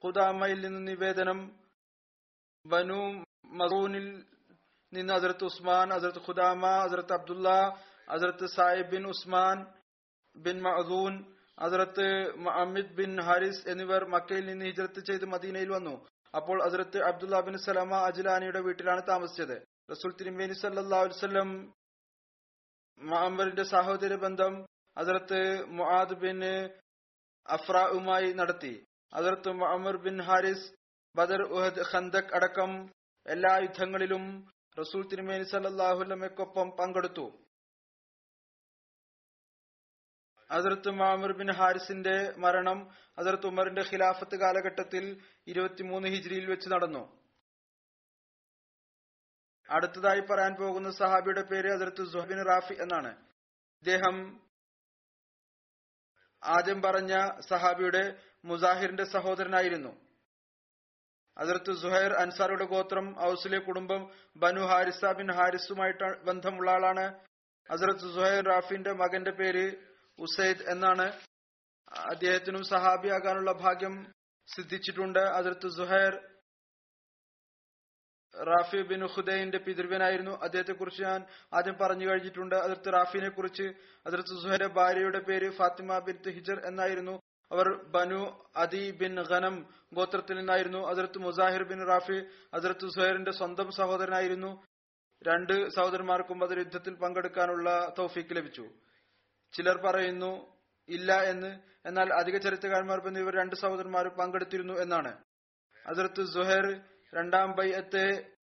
ഖുദാമയിൽ നിന്ന് നിവേദനം ബനു മസൂനിൽ നിന്ന് അതിർത്ത് ഉസ്മാൻ അതിർത്ത് ഖുദാമ അതിർത്ത് അബ്ദുല്ല അതിർത്ത് Saib bin Usman bin Mazoon അതിർത്ത് അമിത് ബിൻ ഹാരിസ് എന്നിവർ മക്കയിൽ നിന്ന് ഹിജ്രത്ത് ചെയ്ത് മദീനയിൽ വന്നു. അപ്പോൾ അതിർത്ത് അബ്ദുല്ലാ ബിൻ സലമ അജിലാനിയുടെ വീട്ടിലാണ് താമസിച്ചത്. റസൂൽ തിരുമേനി സല്ലാ വസ്ലം മഅമ്പറിന്റെ സഹോദര ബന്ധം അതിർത്ത് മുആദ് ബിൻ അഫ്രാവുമായി നടത്തി. അതിർത്ത് Muammar bin Haris Badr Uhud Khandaq അടക്കം എല്ലാ യുദ്ധങ്ങളിലും റസൂൽ തിരുമേനി സല്ലാഹുല്ലമയ്ക്കൊപ്പം പങ്കെടുത്തു. അതിർത്ത് മാമിർ ബിൻ ഹാരിസിന്റെ മരണം അതിർത്ത് ഉമറിന്റെ ഖിലാഫത്ത് കാലഘട്ടത്തിൽ ഇരുപത്തിമൂന്ന് ഹിജ്രിയിൽ വെച്ച് നടന്നു. അടുത്തതായി പറയാൻ പോകുന്ന സഹാബിയുടെ പേര് അതിർത്ത് സുഹബിൻ റാഫി എന്നാണ്. ഇദ്ദേഹം ആദ്യം പറഞ്ഞ സഹാബിയുടെ മുസാഹിറിന്റെ സഹോദരനായിരുന്നു. അതിർത്ത് സുഹൈർ അൻസാറുടെ ഗോത്രം ഔസിലെ കുടുംബം ബനു ഹാരിസ ബിൻ ഹാരിസുമായിട്ട് ബന്ധമുള്ള ആളാണ്. അസർത്ത് സുഹൈർ റാഫിന്റെ മകന്റെ പേര് ഉസൈദ് എന്നാണ് അദ്ദേഹത്തിനും സഹാബിയാകാനുള്ള ഭാഗ്യം സിദ്ധിച്ചിട്ടുണ്ട്. അതിർത്ത് സുഹൈർ റാഫി ബിൻ ഹുദൈന്റെ പിതൃവനായിരുന്നു അദ്ദേഹത്തെ കുറിച്ച് ഞാൻ ആദ്യം പറഞ്ഞു കഴിഞ്ഞിട്ടുണ്ട്. അതിർത്ത് റാഫിനെ കുറിച്ച് അതിർത്ത് സുഹൈന്റെ ഭാര്യയുടെ പേര് ഫാത്തിമ ബിൻ ഹിജർ എന്നായിരുന്നു. അവർ ബനു അദി ബിൻ ഖനം ഗോത്രത്തിൽ നിന്നായിരുന്നു. അതിർത്ത് മുസാഹിർ ബിൻ റാഫി അതിർത്ത് സുഹൈറിന്റെ സ്വന്തം സഹോദരനായിരുന്നു. രണ്ട് സഹോദരന്മാർക്കും അതിൽ യുദ്ധത്തിൽ പങ്കെടുക്കാനുള്ള തൗഫീക്ക് ലഭിച്ചു. ചിലർ പറയുന്നു ഇല്ല എന്ന്. എന്നാൽ അധിക ചരിത്രകാരന്മാർ പറഞ്ഞു ഇവർ രണ്ട് സഹോദരന്മാർ പങ്കെടുത്തിരുന്നു എന്നാണ്. അതിർത്ത് സുഹർ രണ്ടാം ബൈഅത്തെ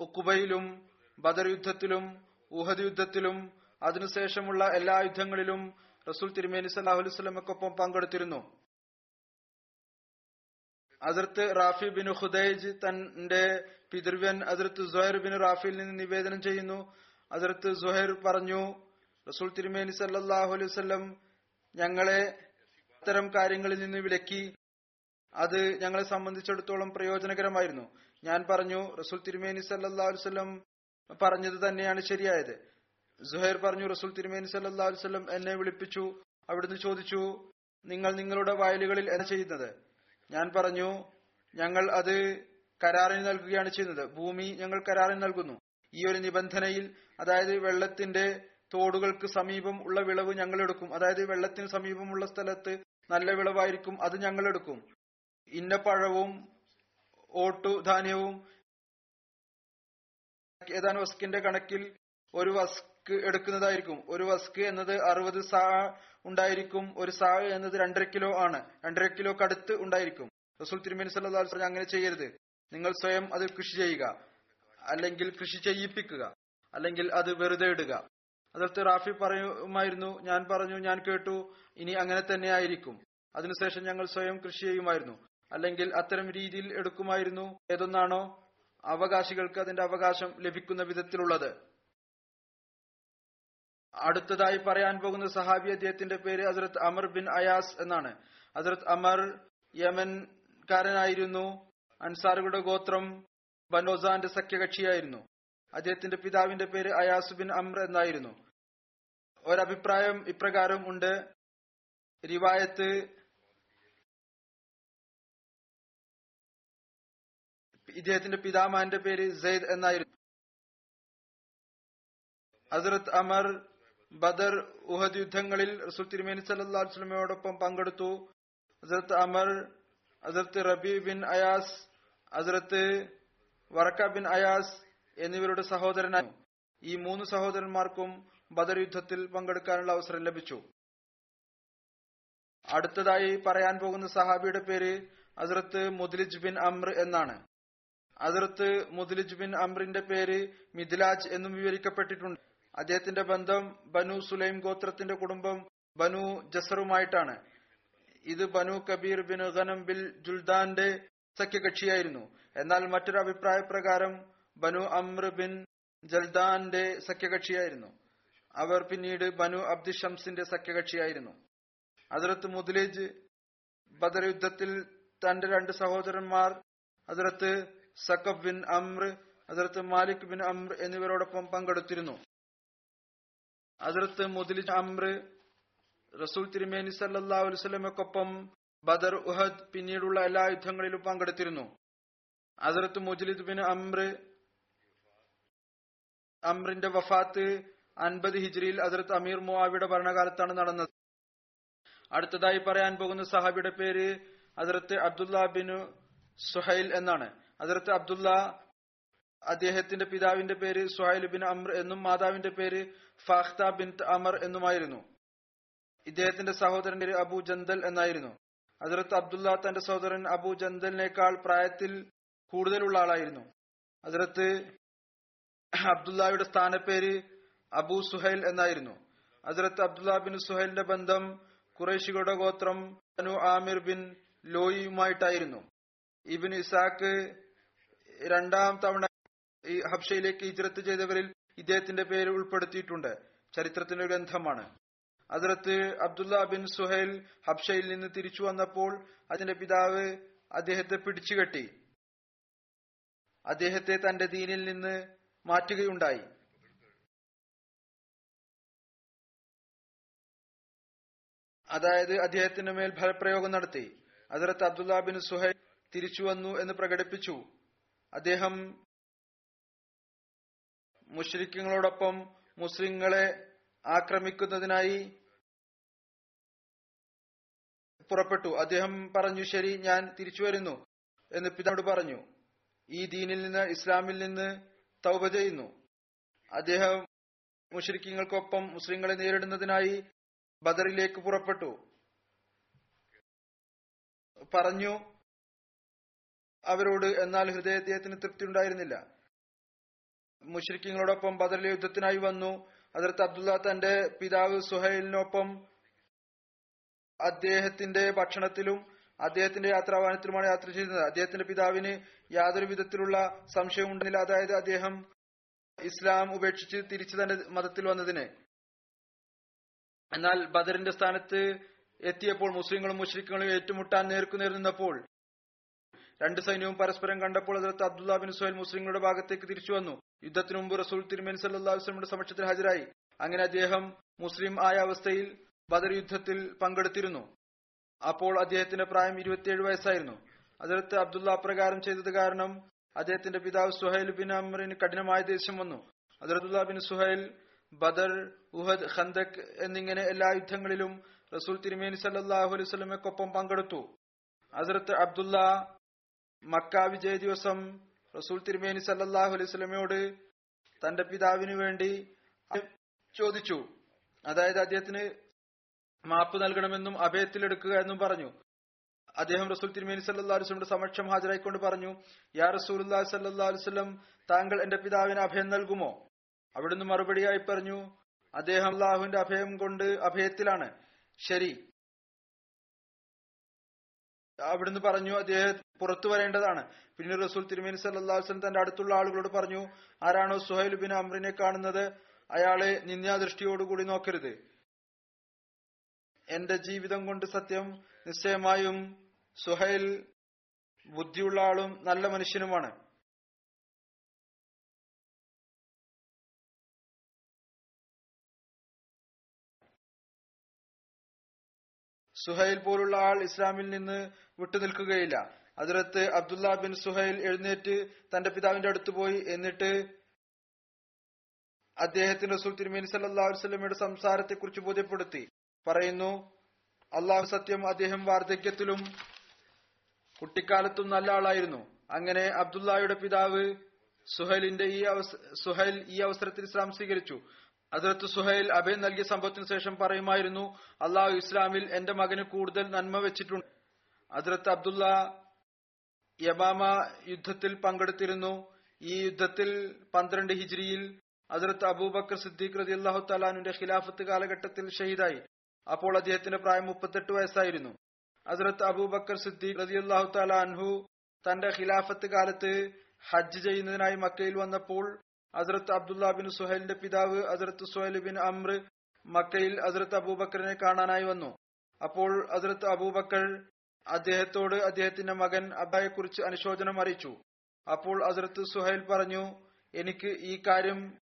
ഉക്കുബയിലും ബദർ യുദ്ധത്തിലും ഉഹദ് യുദ്ധത്തിലും അതിനുശേഷമുള്ള എല്ലാ യുദ്ധങ്ങളിലും റസൂൽ തിരുമേനി സല്ലാഹു അലുസ്ലമക്കൊപ്പം പങ്കെടുത്തിരുന്നു. അതിർത്ത് റാഫി ബിൻ ഹുദൈജ് തന്റെ പിതൃവ്യൻ അതിർത്ത് സുഹൈർ ബിൻ റാഫിയിൽ നിന്ന് നിവേദനം ചെയ്യുന്നു. അതിർത്ത് സുഹൈർ പറഞ്ഞു റസൂൽ തിരുമേനി സല്ലാഹു അലൈഹി വസ്ലം ഞങ്ങളെ അത്തരം കാര്യങ്ങളിൽ നിന്ന് വിലക്കി. അത് ഞങ്ങളെ സംബന്ധിച്ചിടത്തോളം പ്രയോജനകരമായിരുന്നു. ഞാൻ പറഞ്ഞു റസൂൽ തിരുമേനി സല്ലാ വസ്ലം പറഞ്ഞത് തന്നെയാണ് ശരിയായത്. സുഹൈർ പറഞ്ഞു റസൂൽ തിരുമേനി സല്ലാ വസ്ലം എന്നെ വിളിപ്പിച്ചു. അവിടുന്ന് ചോദിച്ചു നിങ്ങൾ നിങ്ങളുടെ വയലുകളിൽ എന്താ ചെയ്യുന്നത്? ഞാൻ പറഞ്ഞു ഞങ്ങൾ അത് കരാറിന് നൽകുകയാണ് ചെയ്യുന്നത്. ഭൂമി ഞങ്ങൾ കരാറിന് നൽകുന്നു. ഈ ഒരു നിബന്ധനയിൽ അതായത് വെള്ളത്തിന്റെ തോടുകൾക്ക് സമീപം ഉള്ള വിളവ് ഞങ്ങൾ എടുക്കും അതായത് വെള്ളത്തിന് സമീപമുള്ള സ്ഥലത്ത് നല്ല വിളവായിരിക്കും അത് ഞങ്ങൾ എടുക്കും ഇന്ന പഴവും ഓട്ടു ധാന്യവും ഏതാനും വസ്കിന്റെ കണക്കിൽ ഒരു വസ്ക് എടുക്കുന്നതായിരിക്കും. ഒരു വസ്ക് എന്നത് അറുപത് സാ ഉണ്ടായിരിക്കും ഒരു സാ എന്നത് രണ്ടര കിലോ ആണ്. രണ്ടര കിലോ കടുത്ത് ഉണ്ടായിരിക്കും. റസൂൽ തിരുമേനി സല്ലാ പറഞ്ഞ അങ്ങനെ ചെയ്യരുത്. നിങ്ങൾ സ്വയം അത് കൃഷി ചെയ്യുക. അല്ലെങ്കിൽ കൃഷി ചെയ്യിപ്പിക്കുക. അല്ലെങ്കിൽ അത് വെറുതെ ഇടുക. അതിർത്ത് റാഫി പറയുമായിരുന്നു ഞാൻ പറഞ്ഞു ഞാൻ കേട്ടു ഇനി അങ്ങനെ തന്നെ ആയിരിക്കും. അതിനുശേഷം ഞങ്ങൾ സ്വയം കൃഷി ചെയ്യുമായിരുന്നു. അല്ലെങ്കിൽ അത്തരം രീതിയിൽ എടുക്കുമായിരുന്നു ഏതൊന്നാണോ അവകാശികൾക്ക് അതിന്റെ അവകാശം ലഭിക്കുന്ന വിധത്തിലുള്ളത്. അടുത്തതായി പറയാൻ പോകുന്ന സഹാബി അദ്ദേഹത്തിന്റെ പേര് അസരത് അമർ ബിൻ അയാസ് എന്നാണ്. അസരത് അമർ യമൻകാരനായിരുന്നു അൻസാറുകളുടെ ഗോത്രം ബനോസാന്റെ സഖ്യകക്ഷിയായിരുന്നു. അദ്ദേഹത്തിന്റെ പിതാവിന്റെ പേര് അയാസ് ബിൻ അമ്ര എന്നായിരുന്നു. ഒരഭിപ്രായം ഇപ്രകാരം ഉണ്ട്. റിവായത്ത് ഇദ്ദേഹത്തിന്റെ പിതാമാന്റെ പേര് സെയ്ദ് എന്നായിരുന്നു. ഹസരത്ത് അമർ ബദർ ഉഹദ് യുദ്ധങ്ങളിൽ റസൂൽ തിരുമേനി സല്ലാ വസ്ലമയോടൊപ്പം പങ്കെടുത്തു. ഹസരത്ത് അമർ ഹസരത്ത് റബി ബിൻ അയാസ് ഹസരത്ത് വറക്ക ബിൻ അയാസ് എന്നിവരുടെ സഹോദരനായിരുന്നു ഈ മൂന്ന് സഹോദരന്മാർക്കും ബദർ യുദ്ധത്തിൽ പങ്കെടുക്കാനുള്ള അവസരം ലഭിച്ചു. അടുത്തതായി പറയാൻ പോകുന്ന സഹാബിയുടെ പേര് അസറത്ത് മുദ്ലിജ് ബിൻ അമ്ര എന്നാണ്. അസറത്ത് മുദ്ലിജ് ബിൻ അമ്രിന്റെ പേര് മിഥിലാജ് എന്നും വിവരിക്കപ്പെട്ടിട്ടുണ്ട്. അദ്ദേഹത്തിന്റെ ബന്ധം ബനു സുലൈം ഗോത്രത്തിന്റെ കുടുംബം ബനു ജസറുമായിട്ടാണ്. ഇത് ബനു കബീർ ബിൻ ഖനം ബിൽ ജുൽദാന്റെ സഖ്യകക്ഷിയായിരുന്നു. എന്നാൽ മറ്റൊരു അഭിപ്രായ പ്രകാരം ബനു അമ്ര ബിൻ ജൽദാന്റെ സഖ്യകക്ഷിയായിരുന്നു. അവർ പിന്നീട് ബനു അബ്ദു ഷംസിന്റെ സഖ്യകക്ഷിയായിരുന്നു. അതിർത്ത് മുദ്ലേജ് ബദർ യുദ്ധത്തിൽ തന്റെ രണ്ട് സഹോദരന്മാർ അതിർത്ത് സക്കബ് ബിൻ അമ്ര അതിർത്ത് മാലിക് ബിൻ അമ്ര എന്നിവരോടൊപ്പം പങ്കെടുത്തിരുന്നു. അതിർത്ത് മുദ്ലിജ് അമ്ര റസൂൽ തിരുമേനി സല്ലാ അലുസലമക്കൊപ്പം ബദർ ഉഹദ് പിന്നീടുള്ള എല്ലാ യുദ്ധങ്ങളിലും പങ്കെടുത്തിരുന്നു. അതിർത്ത് മുജലിദ് ബിൻ അമ്ര അമ്രിന്റെ വഫാത്ത് അൻപത് ഹിജ്രിയിൽ അതിർത്ത് അമീർ മുവാവിയുടെ ഭരണകാലത്താണ് നടന്നത്. അടുത്തതായി പറയാൻ പോകുന്ന സഹാബിയുടെ പേര് അതിർത്ത് അബ്ദുല്ല ബിൻ സുഹൈൽ എന്നാണ്. അതിർത്ത് അബ്ദുല്ല അദ്ദേഹത്തിന്റെ പിതാവിന്റെ പേര് സുഹൈൽ ബിൻ അമർ എന്നും മാതാവിന്റെ പേര് ഫാഖ്ത ബിൻ അമർ എന്നുമായിരുന്നു. ഇദ്ദേഹത്തിന്റെ സഹോദരന്റെ പേര് അബു ജന്തൽ എന്നായിരുന്നു. അതിർത്ത് അബ്ദുല്ല തന്റെ സഹോദരൻ അബു ജന്തലിനേക്കാൾ പ്രായത്തിൽ കൂടുതലുള്ള ആളായിരുന്നു. ഹസരത്ത് അബ്ദുല്ലയുടെ സ്ഥാനപ്പേര് അബു സുഹൈൽ എന്നായിരുന്നു. ഹസരത്ത് അബ്ദുല്ല ബിൻ സുഹൈലിന്റെ ബന്ധം കുറേശികളുടെ ഗോത്രം അനു ആമിർ ബിൻ ലോയിയുമായിട്ടായിരുന്നു. ഇബിൻ ഇസാക്ക് രണ്ടാം തവണ ഈ ഹബ്ഷയിലേക്ക് ഹിജ്രത്ത് ചെയ്തവരിൽ ഇദ്ദേഹത്തിന്റെ പേര് ഉൾപ്പെടുത്തിയിട്ടുണ്ട്. ചരിത്രത്തിന്റെ ഗ്രന്ഥമാണ്. അതിർത്ത് അബ്ദുല്ല ബിൻ സുഹൈൽ ഹബ്ഷയിൽ നിന്ന് തിരിച്ചു വന്നപ്പോൾ അതിന്റെ പിതാവ് അദ്ദേഹത്തെ പിടിച്ചുകെട്ടി. അദ്ദേഹത്തെ തന്റെ ദീനിൽ നിന്ന് മാറ്റുകയുണ്ടായി. അതായത് അദ്ദേഹത്തിന്റെ മേൽ ഫലപ്രയോഗം നടത്തി. അതിർത്ത് അബ്ദുല്ല ബിൻ സുഹൈൽ തിരിച്ചു വന്നു എന്ന് പ്രകടിപ്പിച്ചു. അദ്ദേഹം മുഷ്രിഖ്യങ്ങളോടൊപ്പം മുസ്ലിങ്ങളെ ആക്രമിക്കുന്നതിനായി പുറപ്പെട്ടു. അദ്ദേഹം പറഞ്ഞു ശരി ഞാൻ തിരിച്ചു വരുന്നു എന്ന് പിതാവിനോട് പറഞ്ഞു. ഈ ദീനിൽ നിന്ന് ഇസ്ലാമിൽ നിന്ന് തൗബ ചെയ്യുന്നു. അദ്ദേഹം മുഷരിക്കങ്ങൾക്കൊപ്പം മുസ്ലിങ്ങളെ നേരിടുന്നതിനായി ബദറിലേക്ക് പുറപ്പെട്ടു. പറഞ്ഞു അവരോട് എന്നാൽ ഹൃദയദ്ദേഹത്തിന് തൃപ്തി ഉണ്ടായിരുന്നില്ല. മുഷരിക്കങ്ങളോടൊപ്പം ബദറിലെ യുദ്ധത്തിനായി വന്നു. അതിർത്ത് അബ്ദുള്ള തന്റെ പിതാവ് സുഹൈലിനൊപ്പം അദ്ദേഹത്തിന്റെ ഭക്ഷണത്തിലും അദ്ദേഹത്തിന്റെ യാത്രാവാഹനത്തിലുമാണ് യാത്ര ചെയ്തത്. അദ്ദേഹത്തിന്റെ പിതാവിന് യാതൊരു വിധത്തിലുള്ള സംശയവും ഉണ്ടെങ്കിൽ അതായത് അദ്ദേഹം ഇസ്ലാം ഉപേക്ഷിച്ച് തിരിച്ചു തന്റെ മതത്തിൽ വന്നതിന്. എന്നാൽ ബദറിന്റെ സ്ഥാനത്ത് എത്തിയപ്പോൾ മുസ്ലിങ്ങളും മുഷ്രിഖുകളും ഏറ്റുമുട്ടാൻ നേർക്കുനേർ നിന്നപ്പോൾ രണ്ട് സൈന്യവും പരസ്പരം കണ്ടപ്പോൾ അതിർത്ത് അബ്ദുല്ല ബിൻ സുഹൈൽ മുസ്ലിങ്ങളുടെ ഭാഗത്തേക്ക് തിരിച്ചു വന്നു. യുദ്ധത്തിന് മുമ്പ് റസൂൽ തിരുമേൻ സല്ലാസ്ലമിന്റെ സമക്ഷത്തിൽ ഹാജരായി. അങ്ങനെ അദ്ദേഹം മുസ്ലിം ആയ അവസ്ഥയിൽ ബദർ യുദ്ധത്തിൽ പങ്കെടുത്തിരുന്നു. അപ്പോൾ അദ്ദേഹത്തിന്റെ പ്രായം ഇരുപത്തിയേഴ് വയസ്സായിരുന്നു. അതിർത്ത് അബ്ദുള്ള അപ്രകാരം ചെയ്തത് കാരണം അദ്ദേഹത്തിന്റെ പിതാവ് സുഹൈൽ ബിൻ അമറിന് കഠിനമായ ദേഷ്യം വന്നു. അതിർത്തുല്ല bin Suhail Badr Uhud Khandaq എന്നിങ്ങനെ എല്ലാ യുദ്ധങ്ങളിലും റസൂൽ തിരുമേനി സല്ലാഹു അലൈഹി പങ്കെടുത്തു. അതിർത്ത് അബ്ദുള്ള മക്ക വിജയ ദിവസം റസൂൽ തിരുമേനി സല്ലാഹു അലൈഹി തന്റെ പിതാവിന് വേണ്ടി ചോദിച്ചു. അതായത് അദ്ദേഹത്തിന് മാപ്പ് നൽകണമെന്നും അഭയത്തിലെടുക്കുക എന്നും പറഞ്ഞു. അദ്ദേഹം റസൂൽ തിരുമേനി സല്ലാ അലുസ്ലമിന്റെ സമക്ഷം ഹാജരായിക്കൊണ്ട് പറഞ്ഞു യാ റസൂൽ സല്ലാ അലുസ്ലം താങ്കൾ എന്റെ പിതാവിന് അഭയം നൽകുമോ? അവിടുന്ന് മറുപടിയായി പറഞ്ഞു അദ്ദേഹം അള്ളാഹുവിന്റെ അഭയം കൊണ്ട് അഭയത്തിലാണ്. ശരി. അവിടുന്ന് പറഞ്ഞു അദ്ദേഹം പുറത്തു വരേണ്ടതാണ്. പിന്നെ റസൂൽ തിരുമേനി സല്ലാസ്ലം തന്റെ അടുത്തുള്ള ആളുകളോട് പറഞ്ഞു ആരാണോ സുഹൈൽ ബിൻ അമ്രിനെ കാണുന്നത്? അയാളെ നിന്ദാദൃഷ്ടിയോടുകൂടി നോക്കരുത്. എന്റെ ജീവിതം കൊണ്ട് സത്യം നിശ്ചയമായും സുഹൈൽ ബുദ്ധിയുള്ള ആളും നല്ല മനുഷ്യനുമാണ്. സുഹൈൽ പോലുള്ള ആൾ ഇസ്ലാമിൽ നിന്ന് വിട്ടുനിൽക്കുകയില്ല അതിരത്ത് അബ്ദുല്ല ബിൻ സുഹൈൽ എഴുന്നേറ്റ് തന്റെ പിതാവിന്റെ അടുത്ത് പോയി എന്നിട്ട് അദ്ദേഹത്തിന് റസൂൽ തിരുമേനി സല്ലാ വസ്ലമയുടെ സംസാരത്തെ കുറിച്ച് ബോധ്യപ്പെടുത്തി. പറയുന്നു അള്ളാഹു സത്യം അദ്ദേഹം വാർദ്ധക്യത്തിലും കുട്ടിക്കാലത്തും നല്ല ആളായിരുന്നു. അങ്ങനെ അബ്ദുല്ലായുടെ പിതാവ് സുഹൈലിന്റെ ഈ സുഹൈൽ ഈ അവസരത്തിൽ ഇസ്ലാം സ്വീകരിച്ചു. അതിർത്ത് സുഹൈൽ അഭയം നൽകിയ സംഭവത്തിന് ശേഷം പറയുമായിരുന്നു അള്ളാഹു ഇസ്ലാമിൽ എന്റെ മകന് കൂടുതൽ നന്മ വെച്ചിട്ടുണ്ട്. അതിർത്ത് അബ്ദുള്ള യബാമ യുദ്ധത്തിൽ പങ്കെടുത്തിരുന്നു. ഈ യുദ്ധത്തിൽ പന്ത്രണ്ട് ഹിജ്രിയിൽ അതിർത്ത് അബൂബക്കർ സിദ്ദീഖ് റതി അള്ളാഹു തലാനുന്റെ ഖിലാഫത്ത് കാലഘട്ടത്തിൽ ഷഹീദായി. അപ്പോൾ അദ്ദേഹത്തിന്റെ പ്രായം മുപ്പത്തെട്ട് വയസ്സായിരുന്നു. ഹസ്രത്ത് അബൂബക്കർ സിദ്ദീഖ് റതി അള്ളാഹു അൻഹു തന്റെ ഖിലാഫത്ത് കാലത്ത് ഹജ്ജ് ചെയ്യുന്നതിനായി മക്കയിൽ വന്നപ്പോൾ ഹസ്രത്ത് അബ്ദുല്ല ബിൻ സുഹൈലിന്റെ പിതാവ് ഹസ്രത്ത് സുഹൈൽ ബിൻ അമ്ര മക്കയിൽ ഹസ്രത്ത് അബൂബക്കറിനെ കാണാനായി വന്നു. അപ്പോൾ ഹസ്രത്ത് അബൂബക്കർ അദ്ദേഹത്തോട് അദ്ദേഹത്തിന്റെ മകൻ അബ്ബായെക്കുറിച്ച് അനുശോചനം അറിയിച്ചു. അപ്പോൾ ഹസ്രത്ത് സുഹൈൽ പറഞ്ഞു എനിക്ക് ഈ കാര്യം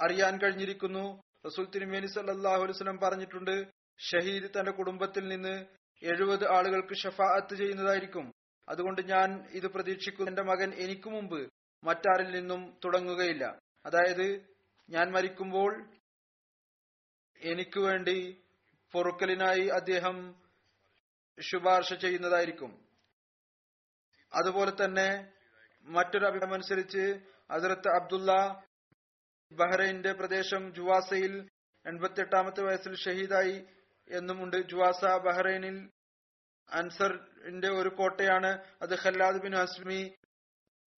അറിയാൻ കഴിഞ്ഞിരിക്കുന്നു. റസൂൽ തിരുമേനി സല്ലാഹു പറഞ്ഞിട്ടുണ്ട് ഷഹീദ് തന്റെ കുടുംബത്തിൽ നിന്ന് എഴുപത് ആളുകൾക്ക് ഷഫാഅത്ത് ചെയ്യുന്നതായിരിക്കും. അതുകൊണ്ട് ഞാൻ ഇത് പ്രതീക്ഷിക്കുന്നു. എന്റെ മകൻ എനിക്ക് മുമ്പ് മറ്റാരിൽ നിന്നും തുടങ്ങുകയില്ല. അതായത് ഞാൻ മരിക്കുമ്പോൾ എനിക്ക് വേണ്ടി പൊറുക്കലിനായി അദ്ദേഹം ശുപാർശ ചെയ്യുന്നതായിരിക്കും. അതുപോലെ തന്നെ മറ്റൊരു അഭിപ്രായം അനുസരിച്ച് ഹസരത്ത് അബ്ദുള്ള ബഹ്റൈന്റെ പ്രദേശം ജുവാസയിൽ എൺപത്തിയെട്ടാമത്തെ വയസ്സിൽ ഷഹീദായി എന്നുമുണ്ട്. ജുവാസ ബഹ്റൈനിൽ അൻസറിന്റെ ഒരു കോട്ടയാണ് അത് ഖല്ലാദ് ബിൻ അസ്മി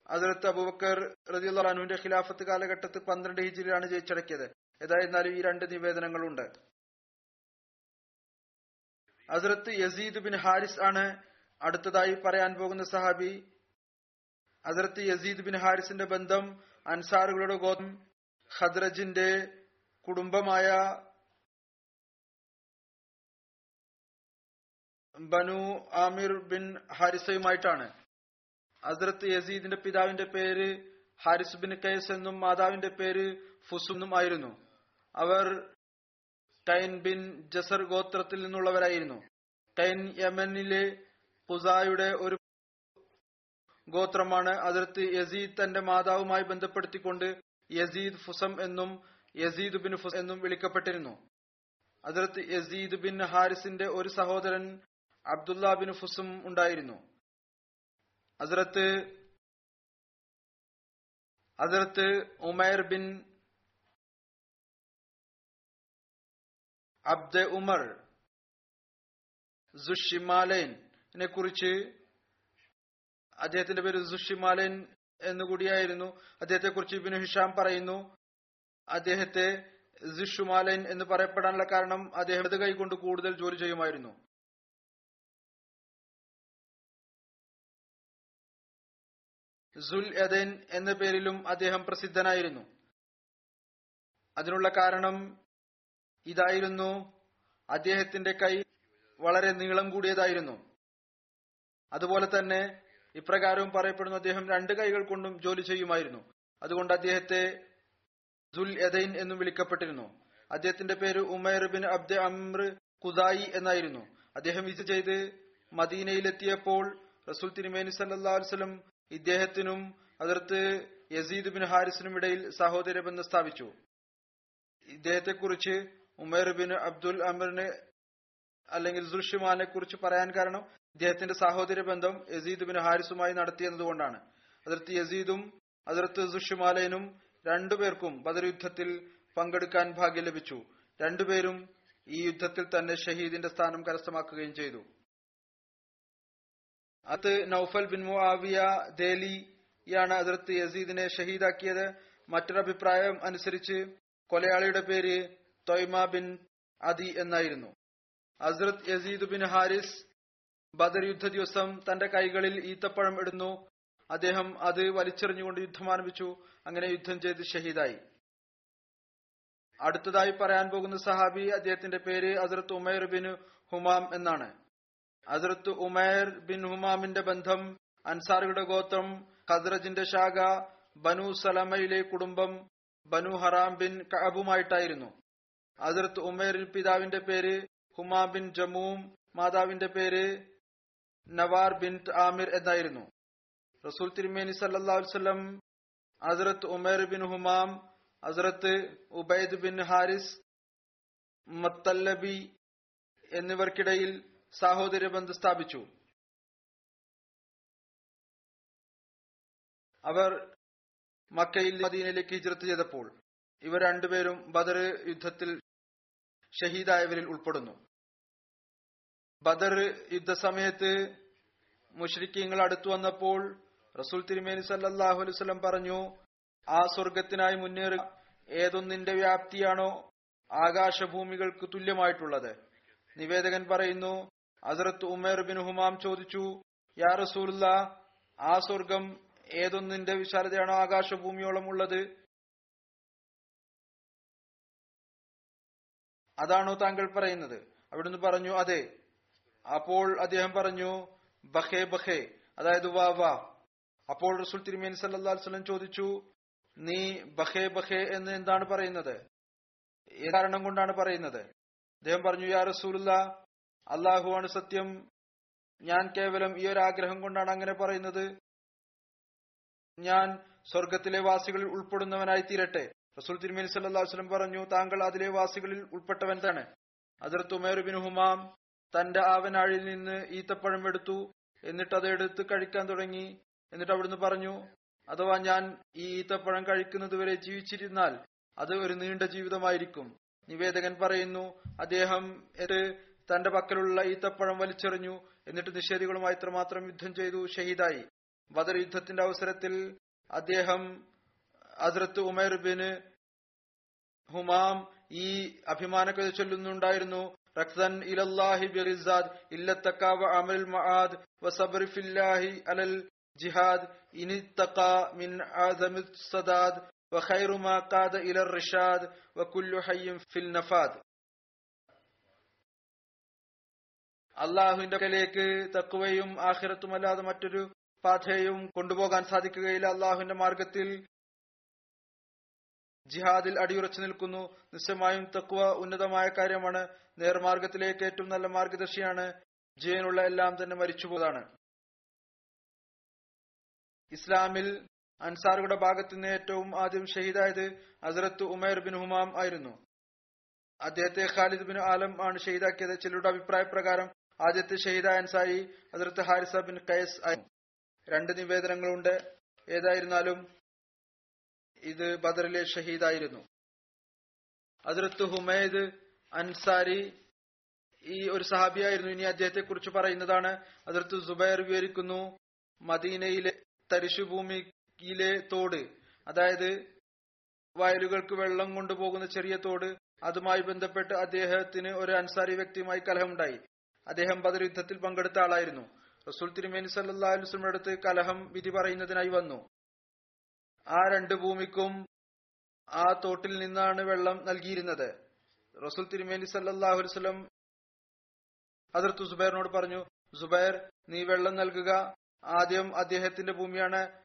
അതിർത്ത് അബുബക്കർ റദിയുള്ളാനുവിന്റെ ഖിലാഫത്ത് കാലഘട്ടത്തിൽ പന്ത്രണ്ട് ഹിജിലാണ് ജയിച്ചടക്കിയത്. ഏതായിരുന്നാലും ഈ രണ്ട് നിവേദനങ്ങളുണ്ട്. അസറത്ത് യസീദ് ബിൻ ഹാരിസ് ആണ് അടുത്തതായി പറയാൻ പോകുന്ന സഹാബി. അസറത്ത് യസീദ് ബിൻ ഹാരിസിന്റെ ബന്ധം അൻസാറുകളുടെ ഗോത്രം ഖദ്രജിന്റെ കുടുംബമായ ബനു ആമിർ ബിൻ ഹാരിസയുമായിട്ടാണ്. അസ്രത്ത് യസീദിന്റെ പിതാവിന്റെ പേര് ഹാരിസ് ബിൻ കൈസ് എന്നും മാതാവിന്റെ പേര് ഫുസുന്നും ആയിരുന്നു. അവർ ടൈൻ ബിൻ ജസർ ഗോത്രത്തിൽ നിന്നുള്ളവരായിരുന്നു. ടൈൻ യമനിലെ പുസായുടെ ഒരു ഗോത്രമാണ് അതിർത്ത് യസീദ് തന്റെ മാതാവുമായി ബന്ധപ്പെടുത്തിക്കൊണ്ട് യസീദ് ഫുസം എന്നും യസീദ് ബിൻ ഫുസ് എന്നും വിളിക്കപ്പെട്ടിരുന്നു. അതിർത്ത് യസീദ് ബിൻ ഹാരിസിന്റെ ഒരു സഹോദരൻ അബ്ദുല്ല ബിൻ ഫുസും ഉണ്ടായിരുന്നു. ഹസരത്ത് ഹസരത്ത് ഉമൈർ ബിൻ അബ്ദ ഉമർ സുഷിമാലൈനെ കുറിച്ച് അദ്ദേഹത്തിന്റെ പേര് സുഷിമാലൈൻ എന്നുകൂടിയായിരുന്നു അദ്ദേഹത്തെ കുറിച്ച് ബിൻ ഹിഷാം പറയുന്നു. അദ്ദേഹത്തെ സുഷുമാലൈൻ എന്ന് പറയപ്പെടാനുള്ള കാരണം അദ്ദേഹം കൈകൊണ്ട് കൂടുതൽ ജോലി ചെയ്യുമായിരുന്നു. സുൽ എദൻ എന്ന പേരിലും അദ്ദേഹം പ്രസിദ്ധനായിരുന്നു. അതിനുള്ള കാരണം ഇതായിരുന്നു. അദ്ദേഹത്തിന്റെ കൈ വളരെ നീളം കൂടിയതായിരുന്നു. അതുപോലെ തന്നെ ഇപ്രകാരവും പറയപ്പെടുന്നു അദ്ദേഹം രണ്ട് കൈകൾ കൊണ്ടും ജോലി ചെയ്യുമായിരുന്നു. അതുകൊണ്ട് അദ്ദേഹത്തെ സുൽ എദൈൻ എന്നും വിളിക്കപ്പെട്ടിരുന്നു. അദ്ദേഹത്തിന്റെ പേര് ഉമൈർ ബിൻ അബ്ദ അമ്ര കുദായി എന്നായിരുന്നു. അദ്ദേഹം ഇത് ചെയ്ത് മദീനയിലെത്തിയപ്പോൾ റസൂൽ തിരുമേനി സല്ലാ വസ്ലം ഇദ്ദേഹത്തിനും അതിർത്ത് യസീദ് ബിൻ ഹാരിസിനും ഇടയിൽ സഹോദര ബന്ധം സ്ഥാപിച്ചു. ഇദ്ദേഹത്തെക്കുറിച്ച് ഉമേർ ബിൻ അബ്ദുൽ അമറിന് അല്ലെങ്കിൽ ദൃശ്യമാനെ കുറിച്ച് പറയാൻ കാരണം ഇദ്ദേഹത്തിന്റെ സഹോദര ബന്ധം യസീദ് ബിൻ ഹാരിസുമായി നടത്തിയെന്നതുകൊണ്ടാണ് അതിർത്ത് യസീദും അതിർത്ത് ദൃശ്യമാലയനും രണ്ടുപേർക്കും ബദർ യുദ്ധത്തിൽ പങ്കെടുക്കാൻ ഭാഗ്യം ലഭിച്ചു. രണ്ടുപേരും ഈ യുദ്ധത്തിൽ തന്നെ ഷഹീദിന്റെ സ്ഥാനം കരസ്ഥമാക്കുകയും ചെയ്തു. അത് നൌഫൽ ബിൻ മുവിയ ദേലിയാണ് അതിർത്ത് യസീദിനെ ഷഹീദാക്കിയത്. മറ്റൊരഭിപ്രായം അനുസരിച്ച് കൊലയാളിയുടെ പേര് തൊയ്മ ബിൻ അദി എന്നായിരുന്നു. അസ്രത് യസീദ് ബിൻ ഹാരിസ് ബദർ യുദ്ധ ദിവസം തന്റെ കൈകളിൽ ഈത്തപ്പഴം ഇടുന്നു. അദ്ദേഹം അത് വലിച്ചെറിഞ്ഞുകൊണ്ട് യുദ്ധം ആരംഭിച്ചു. അങ്ങനെ യുദ്ധം ചെയ്ത് ഷഹീദായി. അടുത്തതായി പറയാൻ പോകുന്ന സഹാബി അദ്ദേഹത്തിന്റെ പേര് അസ്രത് ഉമൈർ ബിൻ ഹുമാം എന്നാണ്. ഹസരത്ത് ഉമേർ ബിൻ ഹുമാമിന്റെ ബന്ധം അൻസാറുകളുടെ ഗോത്രം ഖദ്രജിന്റെ ശാഖ ബനു സലമയിലെ കുടുംബം ബനു ഹറാം ബിൻ കഅബുമായിട്ടായിരുന്നു. അസറത്ത് ഉമൈർ പിതാവിന്റെ പേര് ഹുമാ ബിൻ ജമൂം മാതാവിന്റെ പേര് നവാർ ബിൻ ആമിർ എന്നായിരുന്നു. റസൂൽ തിരുമേനി സല്ലാസ്ലം അസറത്ത് ഉമേർ ബിൻ ഹുമാം അസറത്ത് ഉബൈദ് ബിൻ ഹാരിസ് മത്തല്ലബി എന്നിവർക്കിടയിൽ സാഹോദര്യ ബന്ധം സ്ഥാപിച്ചു. അവർ മക്കയിൽ മദീനയിലേക്ക് ഹിജ്രത്ത് ചെയ്തപ്പോൾ ഇവർ രണ്ടുപേരും ബദർ യുദ്ധത്തിൽ ഷഹീദായവരിൽ ഉൾപ്പെടുന്നു. ബദർ യുദ്ധസമയത്ത് മുഷ്രിഖിങ്ങൾ അടുത്തു വന്നപ്പോൾ റസൂൽ തിരുമേനി സല്ലാഹു അലൈവലം പറഞ്ഞു ആ സ്വർഗത്തിനായി മുന്നേറുക. ഏതൊന്നിന്റെ വ്യാപ്തിയാണോ ആകാശഭൂമികൾക്ക് തുല്യമായിട്ടുള്ളത്? നിവേദകൻ പറയുന്നു ഹസരത്ത് ഉമേർ ബിൻ ഹുമാം ചോദിച്ചു യാ റസൂലുള്ള ആ സ്വർഗം ഏതൊന്നിന്റെ വിശാലതയാണോ ആകാശഭൂമിയോളം ഉള്ളത്? അതാണോ താങ്കൾ പറയുന്നത്. അവിടുന്ന് പറഞ്ഞു അതെ. അപ്പോൾ അദ്ദേഹം പറഞ്ഞു ബഹേ ബഹേ അതായത് വാ വാ. അപ്പോൾ റസൂൽ തിരുമേനി സല്ലാസ്ലം ചോദിച്ചു നീ ബഹേ ബഹേ എന്ന് എന്താണ് പറയുന്നത്? കാരണം കൊണ്ടാണ് പറയുന്നത്? അദ്ദേഹം പറഞ്ഞു യാ റസൂലുള്ള അള്ളാഹുവാണ് സത്യം. ഞാൻ കേവലം ഈ ഒരു ആഗ്രഹം കൊണ്ടാണ് അങ്ങനെ പറയുന്നത്. ഞാൻ സ്വർഗത്തിലെ വാസികളിൽ ഉൾപ്പെടുന്നവനായി തീരട്ടെ. റസൂൽ തിരുമേനി സല്ലല്ലാഹു അലൈഹി വസല്ലം പറഞ്ഞു താങ്കൾ അതിലെ വാസികളിൽ ഉൾപ്പെട്ടവൻ തന്നെ അതിർത്ത് ഉമേർ ബിൻ ഹുമാം തന്റെ ആവനാഴിൽ നിന്ന് ഈത്തപ്പഴം എടുത്തു എന്നിട്ട് അത് എടുത്ത് കഴിക്കാൻ തുടങ്ങി. എന്നിട്ട് അവിടുന്ന് പറഞ്ഞു അഥവാ ഞാൻ ഈ ഈത്തപ്പഴം കഴിക്കുന്നത് വരെ ജീവിച്ചിരുന്നാൽ അത് ഒരു നീണ്ട ജീവിതമായിരിക്കും. നിവേദകൻ പറയുന്നു അദ്ദേഹം തന്റെ പക്കലുള്ള ഈത്തപ്പഴം വലിച്ചെറിഞ്ഞു. എന്നിട്ട് നിഷേധികളുമായി ഇത്രമാത്രം യുദ്ധം ചെയ്തു. ഷഹീദായി. ബദർ യുദ്ധത്തിന്റെ അവസരത്തിൽ അദ്ദേഹം അസ്രത്ത് ഉമേർ ബിന് ഹുമാം ഈ അഭിമാനകഥ ചൊല്ലുന്നുണ്ടായിരുന്നു. റക്സൻ ഇലല്ലാഹി ബിറിസാദ് ഇല്ലത്തക്ക അമൽ മആദ് വ അലൽ ജിഹാദ് മിൻ സദാദ് വ ഖൈറു മാ ഖാദ ഇലർ റിഷാദ് വ കുല്ലു ഫിൽ നഫാദ്. അള്ളാഹുവിന്റെ അടുക്കലേക്ക് തക്കുവയും ആഖിറത്തും അല്ലാതെ മറ്റൊരു പാതയും കൊണ്ടുപോകാൻ സാധിക്കുകയില്ല. അള്ളാഹുവിന്റെ മാർഗത്തിൽ ജിഹാദിൽ അടിയുറച്ചു നിൽക്കുന്നു. നിശ്ചയമായും തക്കുവ ഉന്നതമായ കാര്യമാണ്. നേർമാർഗത്തിലേക്ക് ഏറ്റവും നല്ല മാർഗദർശിയാണ് ജീവനുള്ള എല്ലാം തന്നെ മരിച്ചുപോയതാണ്. ഇസ്ലാമിൽ അൻസാറുകളുടെ ഭാഗത്തു നിന്ന് ഏറ്റവും ആദ്യം ഷഹീദായത് ഹസ്രത്ത് ഉമേർ ബിൻ ഹുമാം ആയിരുന്നു. അദ്ദേഹത്തെ ഖാലിദ് ബിൻ ആലം ആണ് ഷഹീദാക്കിയത്. ചിലരുടെ അഭിപ്രായ പ്രകാരം ആദ്യത്തെ ഷെയ്ദ അൻസായി അതിർത്ത് ഹാരിസ ബിൻ കയസ് രണ്ട് നിവേദനങ്ങളുണ്ട്. ഏതായിരുന്നാലും ഇത് ബദറിലെ ഷഹീദായിരുന്നു. അതിർത്ത് ഹുമൈദ് അൻസാരി ഈ ഒരു സഹാബിയായിരുന്നു. ഇനി അദ്ദേഹത്തെ കുറിച്ച് പറയുന്നതാണ്. അതിർത്ത് സുബൈർ വിവരിക്കുന്നു മദീനയിലെ തരിശുഭൂമിയിലെ തോട് അതായത് വയലുകൾക്ക് വെള്ളം കൊണ്ടുപോകുന്ന ചെറിയ തോട് അതുമായി ബന്ധപ്പെട്ട് അദ്ദേഹത്തിന് ഒരു അൻസാരി വ്യക്തിയുമായി കലഹമുണ്ടായി. അദ്ദേഹം ബദർ യുദ്ധത്തിൽ പങ്കെടുത്ത ആളായിരുന്നു. റസൂൽ തിരുമേനി സല്ലാ അലുസ്ലമിന്റെ അടുത്ത് കലഹം വിധി പറയുന്നതിനായി വന്നു. ആ രണ്ട് ഭൂമിക്കും ആ തോട്ടിൽ നിന്നാണ് വെള്ളം നൽകിയിരുന്നത്. റസൂൽ തിരുമേനി സല്ലാഹു വസ്ലം അതിർത്ത് സുബൈറിനോട് പറഞ്ഞു സുബൈർ നീ വെള്ളം നൽകുക. ആദ്യം അദ്ദേഹത്തിന്റെ ഭൂമിയാണ്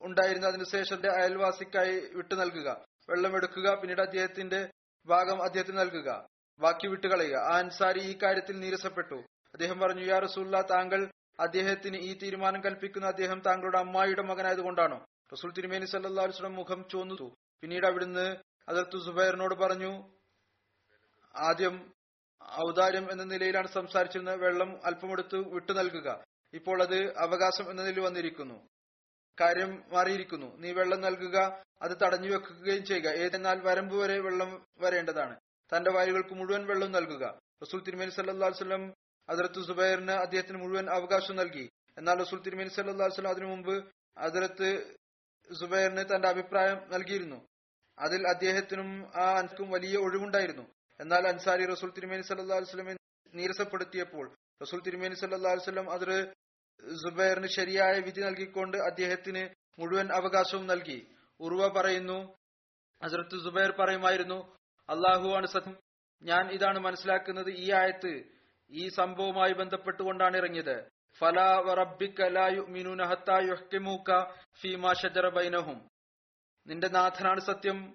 ഉണ്ടായിരുന്നത്. അതിനുശേഷം അയൽവാസിക്കായി വിട്ടു നൽകുക. വെള്ളം എടുക്കുക. പിന്നീട് അദ്ദേഹത്തിന്റെ ഭാഗം അദ്ദേഹത്തിന് നൽകുക. ബാക്കി വിട്ടുകളയുക ആ അൻസാരി ഈ കാര്യത്തിൽ നീരസപ്പെട്ടു. അദ്ദേഹം പറഞ്ഞു യാ റസൂല്ല താങ്കൾ അദ്ദേഹത്തിന് ഈ തീരുമാനം കൽപ്പിക്കുന്ന അദ്ദേഹം താങ്കളുടെ അമ്മായിയുടെ മകനായതുകൊണ്ടാണോ? റസൂൽ തിരുമേനി സല്ലാ മുഖം ചോന്നു പിന്നീട് അവിടുന്ന് അതിർത്തു സുബൈറിനോട് പറഞ്ഞു ആദ്യം ഔദാര്യം എന്ന നിലയിലാണ് സംസാരിച്ചിരുന്നത്. വെള്ളം അല്പമെടുത്ത് വിട്ടു നൽകുക. ഇപ്പോൾ അത് അവകാശം എന്ന നിലയിൽ വന്നിരിക്കുന്നു. കാര്യം മാറിയിരിക്കുന്നു. നീ വെള്ളം നൽകുക അത് തടഞ്ഞു വെക്കുകയും ചെയ്യുക. ഏതെന്നാൽ വരമ്പ് വരെ വെള്ളം വരേണ്ടതാണ്. തന്റെ വയലുകൾക്ക് മുഴുവൻ വെള്ളം നൽകുക. റസൂൽ തിരുമേനി സല്ലാ വസ്ലം അതിർത്ത് സുബൈറിന് അദ്ദേഹത്തിന് മുഴുവൻ അവകാശം നൽകി. എന്നാൽ റസൂൽ തിരുമേനി സല്ലാ വസ്ലം അതിനു മുമ്പ് അതിർത്ത് സുബൈറിന് തന്റെ അഭിപ്രായം നൽകിയിരുന്നു. അതിൽ അദ്ദേഹത്തിനും ആ അൻസ്ക്കും വലിയ ഒഴിവുണ്ടായിരുന്നു. എന്നാൽ അൻസാരി റസൂൽ തിരുമേനി സല്ലാ വസ്ലമെ നീരസപ്പെടുത്തിയപ്പോൾ റസൂൽ തിരുമേനി സല്ലാ വസ്ലം അതിർ സുബൈറിന് ശരിയായ വിധി നൽകിക്കൊണ്ട് അദ്ദേഹത്തിന് മുഴുവൻ അവകാശവും നൽകി. ഉറുവ പറയുന്നു ഹസരത്ത് സുബൈർ പറയുമായിരുന്നു അള്ളാഹുവാണ് സത്യം. ഞാൻ ഇതാണ് മനസ്സിലാക്കുന്നത് ഈ ആയത്ത് ഈ സംഭവവുമായി ബന്ധപ്പെട്ടുകൊണ്ടാണ് ഇറങ്ങിയത്. ഫലാ ബൈനഹും. നിന്റെ നാഥനാണ് സത്യം.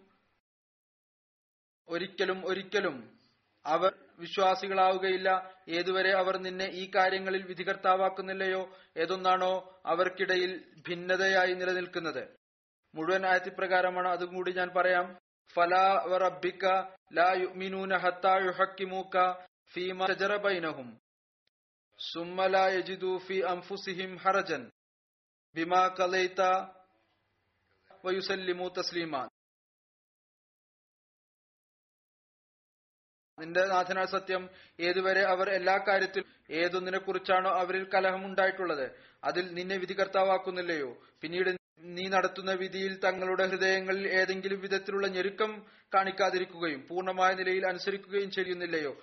ഒരിക്കലും ഒരിക്കലും അവർ വിശ്വാസികളാവുകയില്ല. ഏതുവരെ അവർ നിന്നെ ഈ കാര്യങ്ങളിൽ വിധികർത്താവാക്കുന്നില്ലയോ? ഏതൊന്നാണോ അവർക്കിടയിൽ ഭിന്നതയായി നിലനിൽക്കുന്നത്. മുഴുവൻ ആയത്തിപ്രകാരമാണ് അതും കൂടി ഞാൻ പറയാം. ഫലാ റബ്ബിക്ക ലാ യുഅ്മിനൂന ഹത്താ യുഹക്കിമൂക ഫീമ ശജറ ബൈനഹും സുമ്മ ഫീ അൻഫുസിഹിം ഹറജൻ ബിമാ ഖലൈത വയുസല്ലിമു തസ്ലീമ നിന്റെ നാഥനാൾ സത്യം ഏതുവരെ അവർ എല്ലാ കാര്യത്തിലും ഏതൊന്നിനെ കുറിച്ചാണോ അവരിൽ കലഹമുണ്ടായിട്ടുള്ളത്? അതിൽ നിന്നെ വിധികർത്താവാക്കുന്നില്ലയോ? പിന്നീട് നീ നടത്തുന്ന വിധിയിൽ തങ്ങളുടെ ഹൃദയങ്ങളിൽ ഏതെങ്കിലും വിധത്തിലുള്ള ഞെരുക്കം കാണിക്കാതിരിക്കുകയും പൂർണമായ നിലയിൽ അനുസരിക്കുകയും ചെയ്യുന്നില്ലയോ?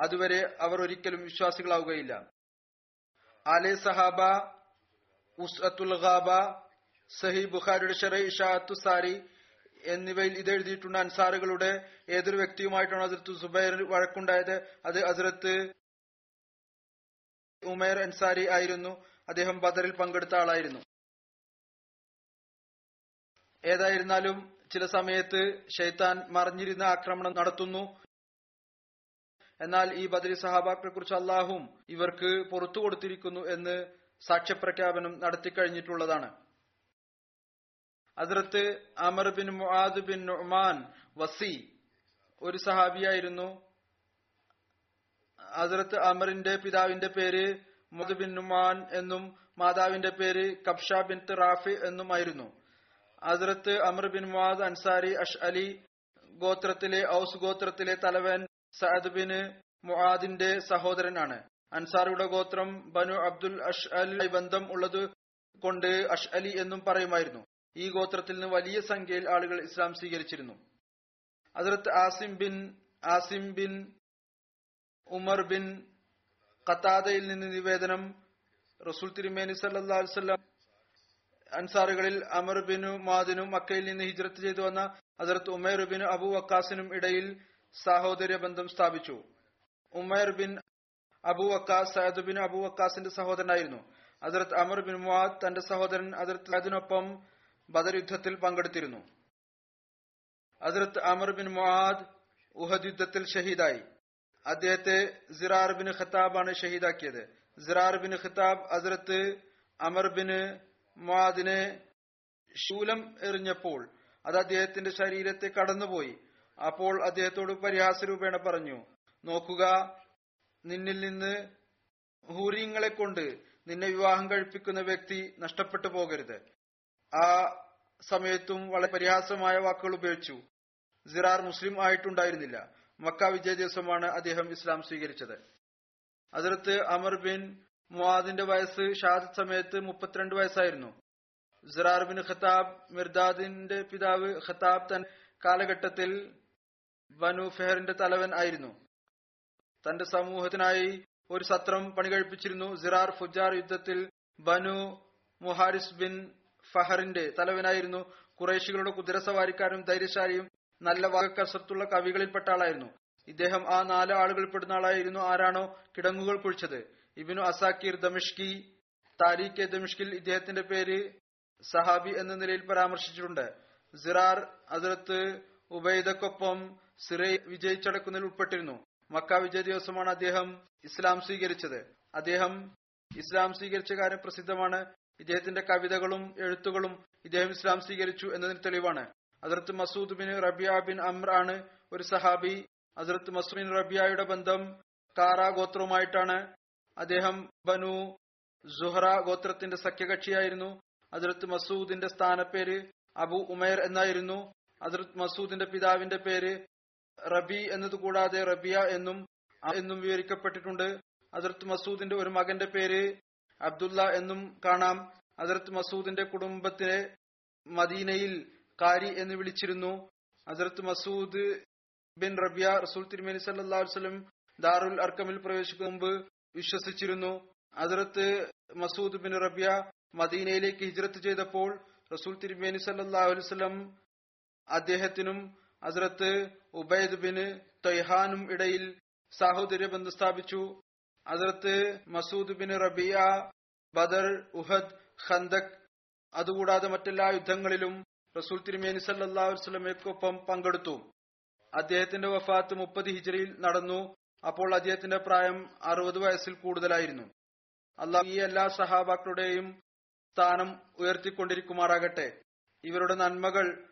അതുവരെ അവർ ഒരിക്കലും വിശ്വാസികളാവുകയില്ല. ആലെ സഹാബ ഉസ്അത്തുൽ ഖാബ സഹി ബുഖാരിയുടെ ഷെറ ഇഷാത്തു സാരി എന്നിവയിൽ ഇത് എഴുതിയിട്ടുണ്ട്. അൻസാറുകളുടെ ഏതൊരു വ്യക്തിയുമായിട്ടാണ് അതിർത്ത് സുബൈർ വഴക്കുണ്ടായത്? അത് അതിർത്ത് ഉമേർ അൻസാരി ആയിരുന്നു. അദ്ദേഹം ബദറിൽ പങ്കെടുത്ത ആളായിരുന്നു. ഏതായിരുന്നാലും ചില സമയത്ത് ഷെയ്ത്താൻ മറിഞ്ഞിരുന്ന ആക്രമണം നടത്തുന്നു. എന്നാൽ ഈ ബദരി സഹാബാക്കളെ കുറിച്ച് അള്ളാഹും ഇവർക്ക് പുറത്തു കൊടുത്തിരിക്കുന്നു എന്ന് സാക്ഷ്യപ്രഖ്യാപനം നടത്തിക്കഴിഞ്ഞിട്ടുള്ളതാണ് അതിർത്ത് അമർ ബിൻ മുആദ് ബിൻ നുമാൻ വസി ഒരു സഹാബിയായിരുന്നു. അതിർത്ത് അമറിന്റെ പിതാവിന്റെ പേര് മുഹദ് ബിൻ നുമാൻ എന്നും മാതാവിന്റെ പേര് കബ്ഷ ബിൻ റാഫി എന്നുമായിരുന്നു. ഹസ്രത്ത് അമർ ബിൻ മുആദ് അൻസാരി അഷ് അലി ഗോത്രത്തിലെ ഔസ് ഗോത്രത്തിലെ തലവൻ സഅദ് ബിൻ മുഹാദിന്റെ സഹോദരനാണ്. അൻസാറിയുടെ ഗോത്രം ബനു അബ്ദുൽ അഷ് അലി ബന്ധം ഉള്ളത് കൊണ്ട് അഷ് അലി എന്നും പറയുമായിരുന്നു. ഈ ഗോത്രത്തിൽ നിന്ന് വലിയ സംഖ്യയിൽ ആളുകൾ ഇസ്ലാം സ്വീകരിച്ചിരുന്നു. അതിർത്ത് ആസിം ബിൻ ആസിം ബിൻ ഉമർ ബിൻ ഖത്താദയിൽ നിന്ന് നിവേദനം റസൂൽ തിരുമേനി വസല്ലം അൻസാറുകളിൽ അമർ ബിനു മാദിനും മക്കയിൽ നിന്ന് ഹിജ്രത്ത് ചെയ്തു വന്ന ഹസരത്ത് ഉമേർ ബിൻ അബു വക്കാസിനും ഇടയിൽ സഹോദര്യ ബന്ധം സ്ഥാപിച്ചു. Umair bin Abu Waqqas Saad bin Abu വക്കാസിന്റെ സഹോദരനായിരുന്നു. ഹസരത്ത് അമർ ബിൻ മുവാദ് തന്റെ സഹോദരൻ ഹസരത്ത് സയദിനൊപ്പം ബദർ യുദ്ധത്തിൽ പങ്കെടുത്തിരുന്നു. ഹസരത്ത് അമർ ബിൻ മുവാദ് ഉഹദ് യുദ്ധത്തിൽ ഷഹീദായി. അദ്ദേഹത്തെ സിറാർ ബിൻ ഖത്താബാണ് ഷഹീദാക്കിയത്. സിറാർ ബിൻ ഖത്താബ് ഹസരത്ത് അമർ ബിൻ മുവാദിനെ ശൂലം എറിഞ്ഞപ്പോൾ അത് അദ്ദേഹത്തിന്റെ ശരീരത്തെ കടന്നുപോയി. അപ്പോൾ അദ്ദേഹത്തോട് പരിഹാസരൂപേണ പറഞ്ഞു നോക്കുക നിന്നിൽ നിന്ന് ഹൂരിങ്ങളെ കൊണ്ട് നിന്നെ വിവാഹം കഴിപ്പിക്കുന്ന വ്യക്തി നഷ്ടപ്പെട്ടു പോകരുത്. ആ സമയത്തും വളരെ പരിഹാസമായ വാക്കുകൾ ഉപയോഗിച്ചു. സിറാർ മുസ്ലിം ആയിട്ടുണ്ടായിരുന്നില്ല. മക്ക വിജയ ദിവസമാണ് അദ്ദേഹം ഇസ്ലാം സ്വീകരിച്ചത്. അതിർത്ത് അമർ ബിൻ മുവാദിന്റെ വയസ്സ് ഷാദ് സമയത്ത് മുപ്പത്തിരണ്ട് വയസ്സായിരുന്നു. സിറാർ ബിൻ ഖത്താബ് മിർദാദിന്റെ പിതാവ് ഖത്താബ് തൻ കാലഘട്ടത്തിൽ ബനു ഫെഹറിന്റെ തലവൻ ആയിരുന്നു. തന്റെ സമൂഹത്തിനായി ഒരു സത്രം പണികഴിപ്പിച്ചിരുന്നു. സിറാർ ഫുജാർ യുദ്ധത്തിൽ ബനു മുഹാരിസ് ബിൻ ഫഹറിന്റെ തലവനായിരുന്നു. കുറേശികളുടെ കുതിരസവാരിക്കാരും ധൈര്യശാലിയും നല്ല വാക്കസത്തുള്ള കവികളിൽപ്പെട്ട ആളായിരുന്നു. ഇദ്ദേഹം ആ നാല് ആളുകൾ പെടുന്ന ആളായിരുന്നു ആരാണോ കിടങ്ങുകൾ കുഴിച്ചത്. ഇബിനു അസാക്കിർ ദമിഷ്കി താരിഖ് ദമിഷ്കിൽ ഇദ്ദേഹത്തിന്റെ പേര് സഹാബി എന്ന നിലയിൽ പരാമർശിച്ചിട്ടുണ്ട്. സിറാർ അതിർത്ത് ഉബൈദക്കൊപ്പം സിറൈ വിജയിച്ചടക്കുന്നതിൽ ഉൾപ്പെട്ടിരുന്നു. മക്ക വിജയ ദിവസമാണ് അദ്ദേഹം ഇസ്ലാം സ്വീകരിച്ചത്. അദ്ദേഹം ഇസ്ലാം സ്വീകരിച്ച കാര്യം പ്രസിദ്ധമാണ്. ഇദ്ദേഹത്തിന്റെ കവിതകളും എഴുത്തുകളും ഇദ്ദേഹം ഇസ്ലാം സ്വീകരിച്ചു എന്നതിന് തെളിവാണ്. അതിർത്ത് മസൂദ് ബിൻ റബിയ ബിൻ അമ്ര ആണ് ഒരു സഹാബി. അതിർത്ത് ബിൻ റബിയയുടെ ബന്ധം കാറ ഗോത്രവുമായിട്ടാണ്. അദ്ദേഹം ബനു സുഹറ ഗോത്രത്തിന്റെ സഖ്യകക്ഷിയായിരുന്നു. അതിർത്ത് മസൂദിന്റെ സ്ഥാനപ്പേര് അബു ഉമേർ എന്നായിരുന്നു. അതിർത്ത് മസൂദിന്റെ പിതാവിന്റെ പേര് റബി എന്നത് കൂടാതെ റബിയ എന്നും എന്നും വിവരിക്കപ്പെട്ടിട്ടുണ്ട്. അതിർത്ത് മസൂദിന്റെ ഒരു മകന്റെ പേര് അബ്ദുള്ള എന്നും കാണാം. അതിർത്ത് മസൂദിന്റെ കുടുംബത്തിലെ മദീനയിൽ കാരി എന്ന് വിളിച്ചിരുന്നു. അതിർത്ത് മസൂദ് ബിൻ റബിയ റസൂൽ തിരുമേനി സല്ലാ വസ്ലം ദാറുൽ അർക്കമിൽ പ്രവേശിക്കും മുമ്പ് വിശ്വസിച്ചിരുന്നു. അതിർത്ത് മസൂദ് ബിൻ റബിയ മദീനയിലേക്ക് ഹിജ്രത്ത് ചെയ്തപ്പോൾ റസൂൽ തിരുമേനി സല്ലാ അലുവലം അദ്ദേഹത്തിനും ഹസ്രത്ത് ഉബൈദ് ബിൻ തൊയ്ഹാനും ഇടയിൽ സാഹോദര്യ ബന്ധം സ്ഥാപിച്ചു. ഹസ്രത്ത് മസൂദ് ബിൻ റബിയ ബദർ ഉഹദ് ഖന്ദക് അതുകൂടാതെ മറ്റെല്ലാ യുദ്ധങ്ങളിലും റസൂൽ തിരുമേനി സല്ലാ വസ്ലമയ്ക്കൊപ്പം പങ്കെടുത്തു. അദ്ദേഹത്തിന്റെ വഫാത്ത് മുപ്പത് ഹിജറിയിൽ നടന്നു. അപ്പോൾ അദ്ദേഹത്തിന്റെ പ്രായം അറുപത് വയസ്സിൽ കൂടുതലായിരുന്നു. അള്ളാഹ് ഈ എല്ലാ സഹാബാക്കളുടെയും സ്ഥാനം ഉയർത്തിക്കൊണ്ടിരിക്കുമാറാകട്ടെ. ഇവരുടെ നന്മകൾ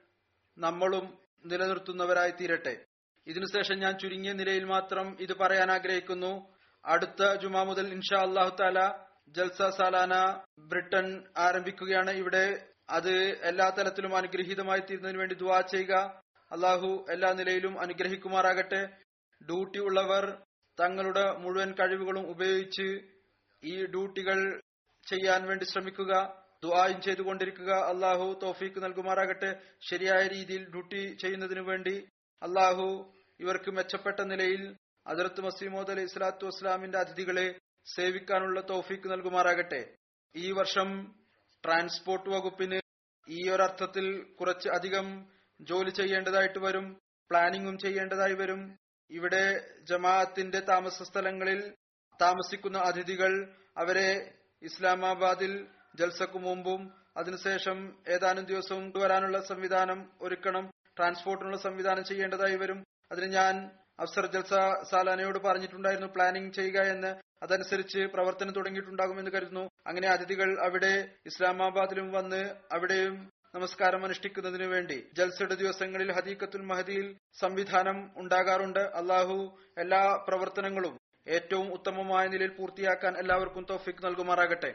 നമ്മളും നിലനിർത്തുന്നവരായി തീരട്ടെ. ഇതിനുശേഷം ഞാൻ ചുരുങ്ങിയ നിലയിൽ മാത്രം ഇത് പറയാൻ ആഗ്രഹിക്കുന്നു. അടുത്ത ജുമാ മുതൽ ഇൻഷാ അള്ളാഹു താല ജൽസ സാലാന ബ്രിട്ടൻ ആരംഭിക്കുകയാണ്. ഇവിടെ അത് എല്ലാ തലത്തിലും അനുഗ്രഹീതമായി തീരുന്നതിന് വേണ്ടി ദുവാ ചെയ്യുക. അള്ളാഹു എല്ലാ നിലയിലും അനുഗ്രഹിക്കുമാറാകട്ടെ. ഡ്യൂട്ടി ഉള്ളവർ തങ്ങളുടെ മുഴുവൻ കഴിവുകളും ഉപയോഗിച്ച് ഈ ഡ്യൂട്ടികൾ ചെയ്യാൻ വേണ്ടി ശ്രമിക്കുക. ദുആയും ചെയ്തുകൊണ്ടിരിക്കുക. അള്ളാഹു തോഫീക്ക് നൽകുമാറാകട്ടെ. ശരിയായ രീതിയിൽ ഡ്യൂട്ടി ചെയ്യുന്നതിനു വേണ്ടി അള്ളാഹു ഇവർക്ക് മെച്ചപ്പെട്ട നിലയിൽ അതിർത്ത് മസീമോദ് അലൈഹി സ്വലാത്തു വസ്സലാമിന്റെ അതിഥികളെ സേവിക്കാനുള്ള തോഫീക്ക് നൽകുമാറാകട്ടെ. ഈ വർഷം ട്രാൻസ്പോർട്ട് വകുപ്പിന് ഈ ഒരർത്ഥത്തിൽ കുറച്ച് അധികം ജോലി ചെയ്യേണ്ടതായിട്ട് വരും പ്ലാനിങ്ങും ചെയ്യേണ്ടതായി വരും. ഇവിടെ ജമാഅത്തിന്റെ താമസ സ്ഥലങ്ങളിൽ താമസിക്കുന്ന അതിഥികൾ അവരെ ഇസ്ലാമാബാദിൽ ജൽസക്കു മുമ്പും അതിനുശേഷം ഏതാനും ദിവസവും വരാനുള്ള സംവിധാനം ഒരുക്കണം ട്രാൻസ്പോർട്ടിനുള്ള സംവിധാനം ചെയ്യേണ്ടതായി വരും. അതിന് ഞാൻ അഫ്സർ ജൽസ സാലാനയോട് പറഞ്ഞിട്ടുണ്ടായിരുന്നു പ്ലാനിംഗ് ചെയ്യുക എന്ന്. അതനുസരിച്ച് പ്രവർത്തനം തുടങ്ങിയിട്ടുണ്ടാകുമെന്ന് കരുതുന്നു. അങ്ങനെ അതിഥികൾ അവിടെ ഇസ്ലാമാബാദിലും വന്ന് അവിടെയും നമസ്കാരം അനുഷ്ഠിക്കുന്നതിനു വേണ്ടി ജൽസയുടെ ദിവസങ്ങളിൽ ഹദീഖത്തുൽ മഹദിയിൽ സംവിധാനം ഉണ്ടാകാറുണ്ട്. അള്ളാഹു എല്ലാ പ്രവർത്തനങ്ങളും ഏറ്റവും ഉത്തമമായ നിലയിൽ പൂർത്തിയാക്കാൻ എല്ലാവർക്കും തോഫിക് നൽകുമാറാകട്ടെ.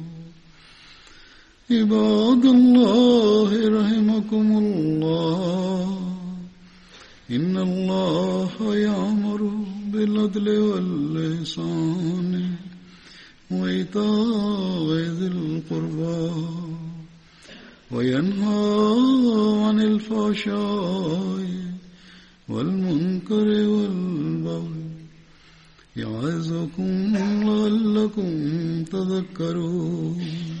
عباد الله رحمكم الله. إن الله يأمر بالعدل واللسان وإيتاء ذي القربى وينهى عن الفحشاء والمنكر والبغي يعظكم لعلكم تذكرون.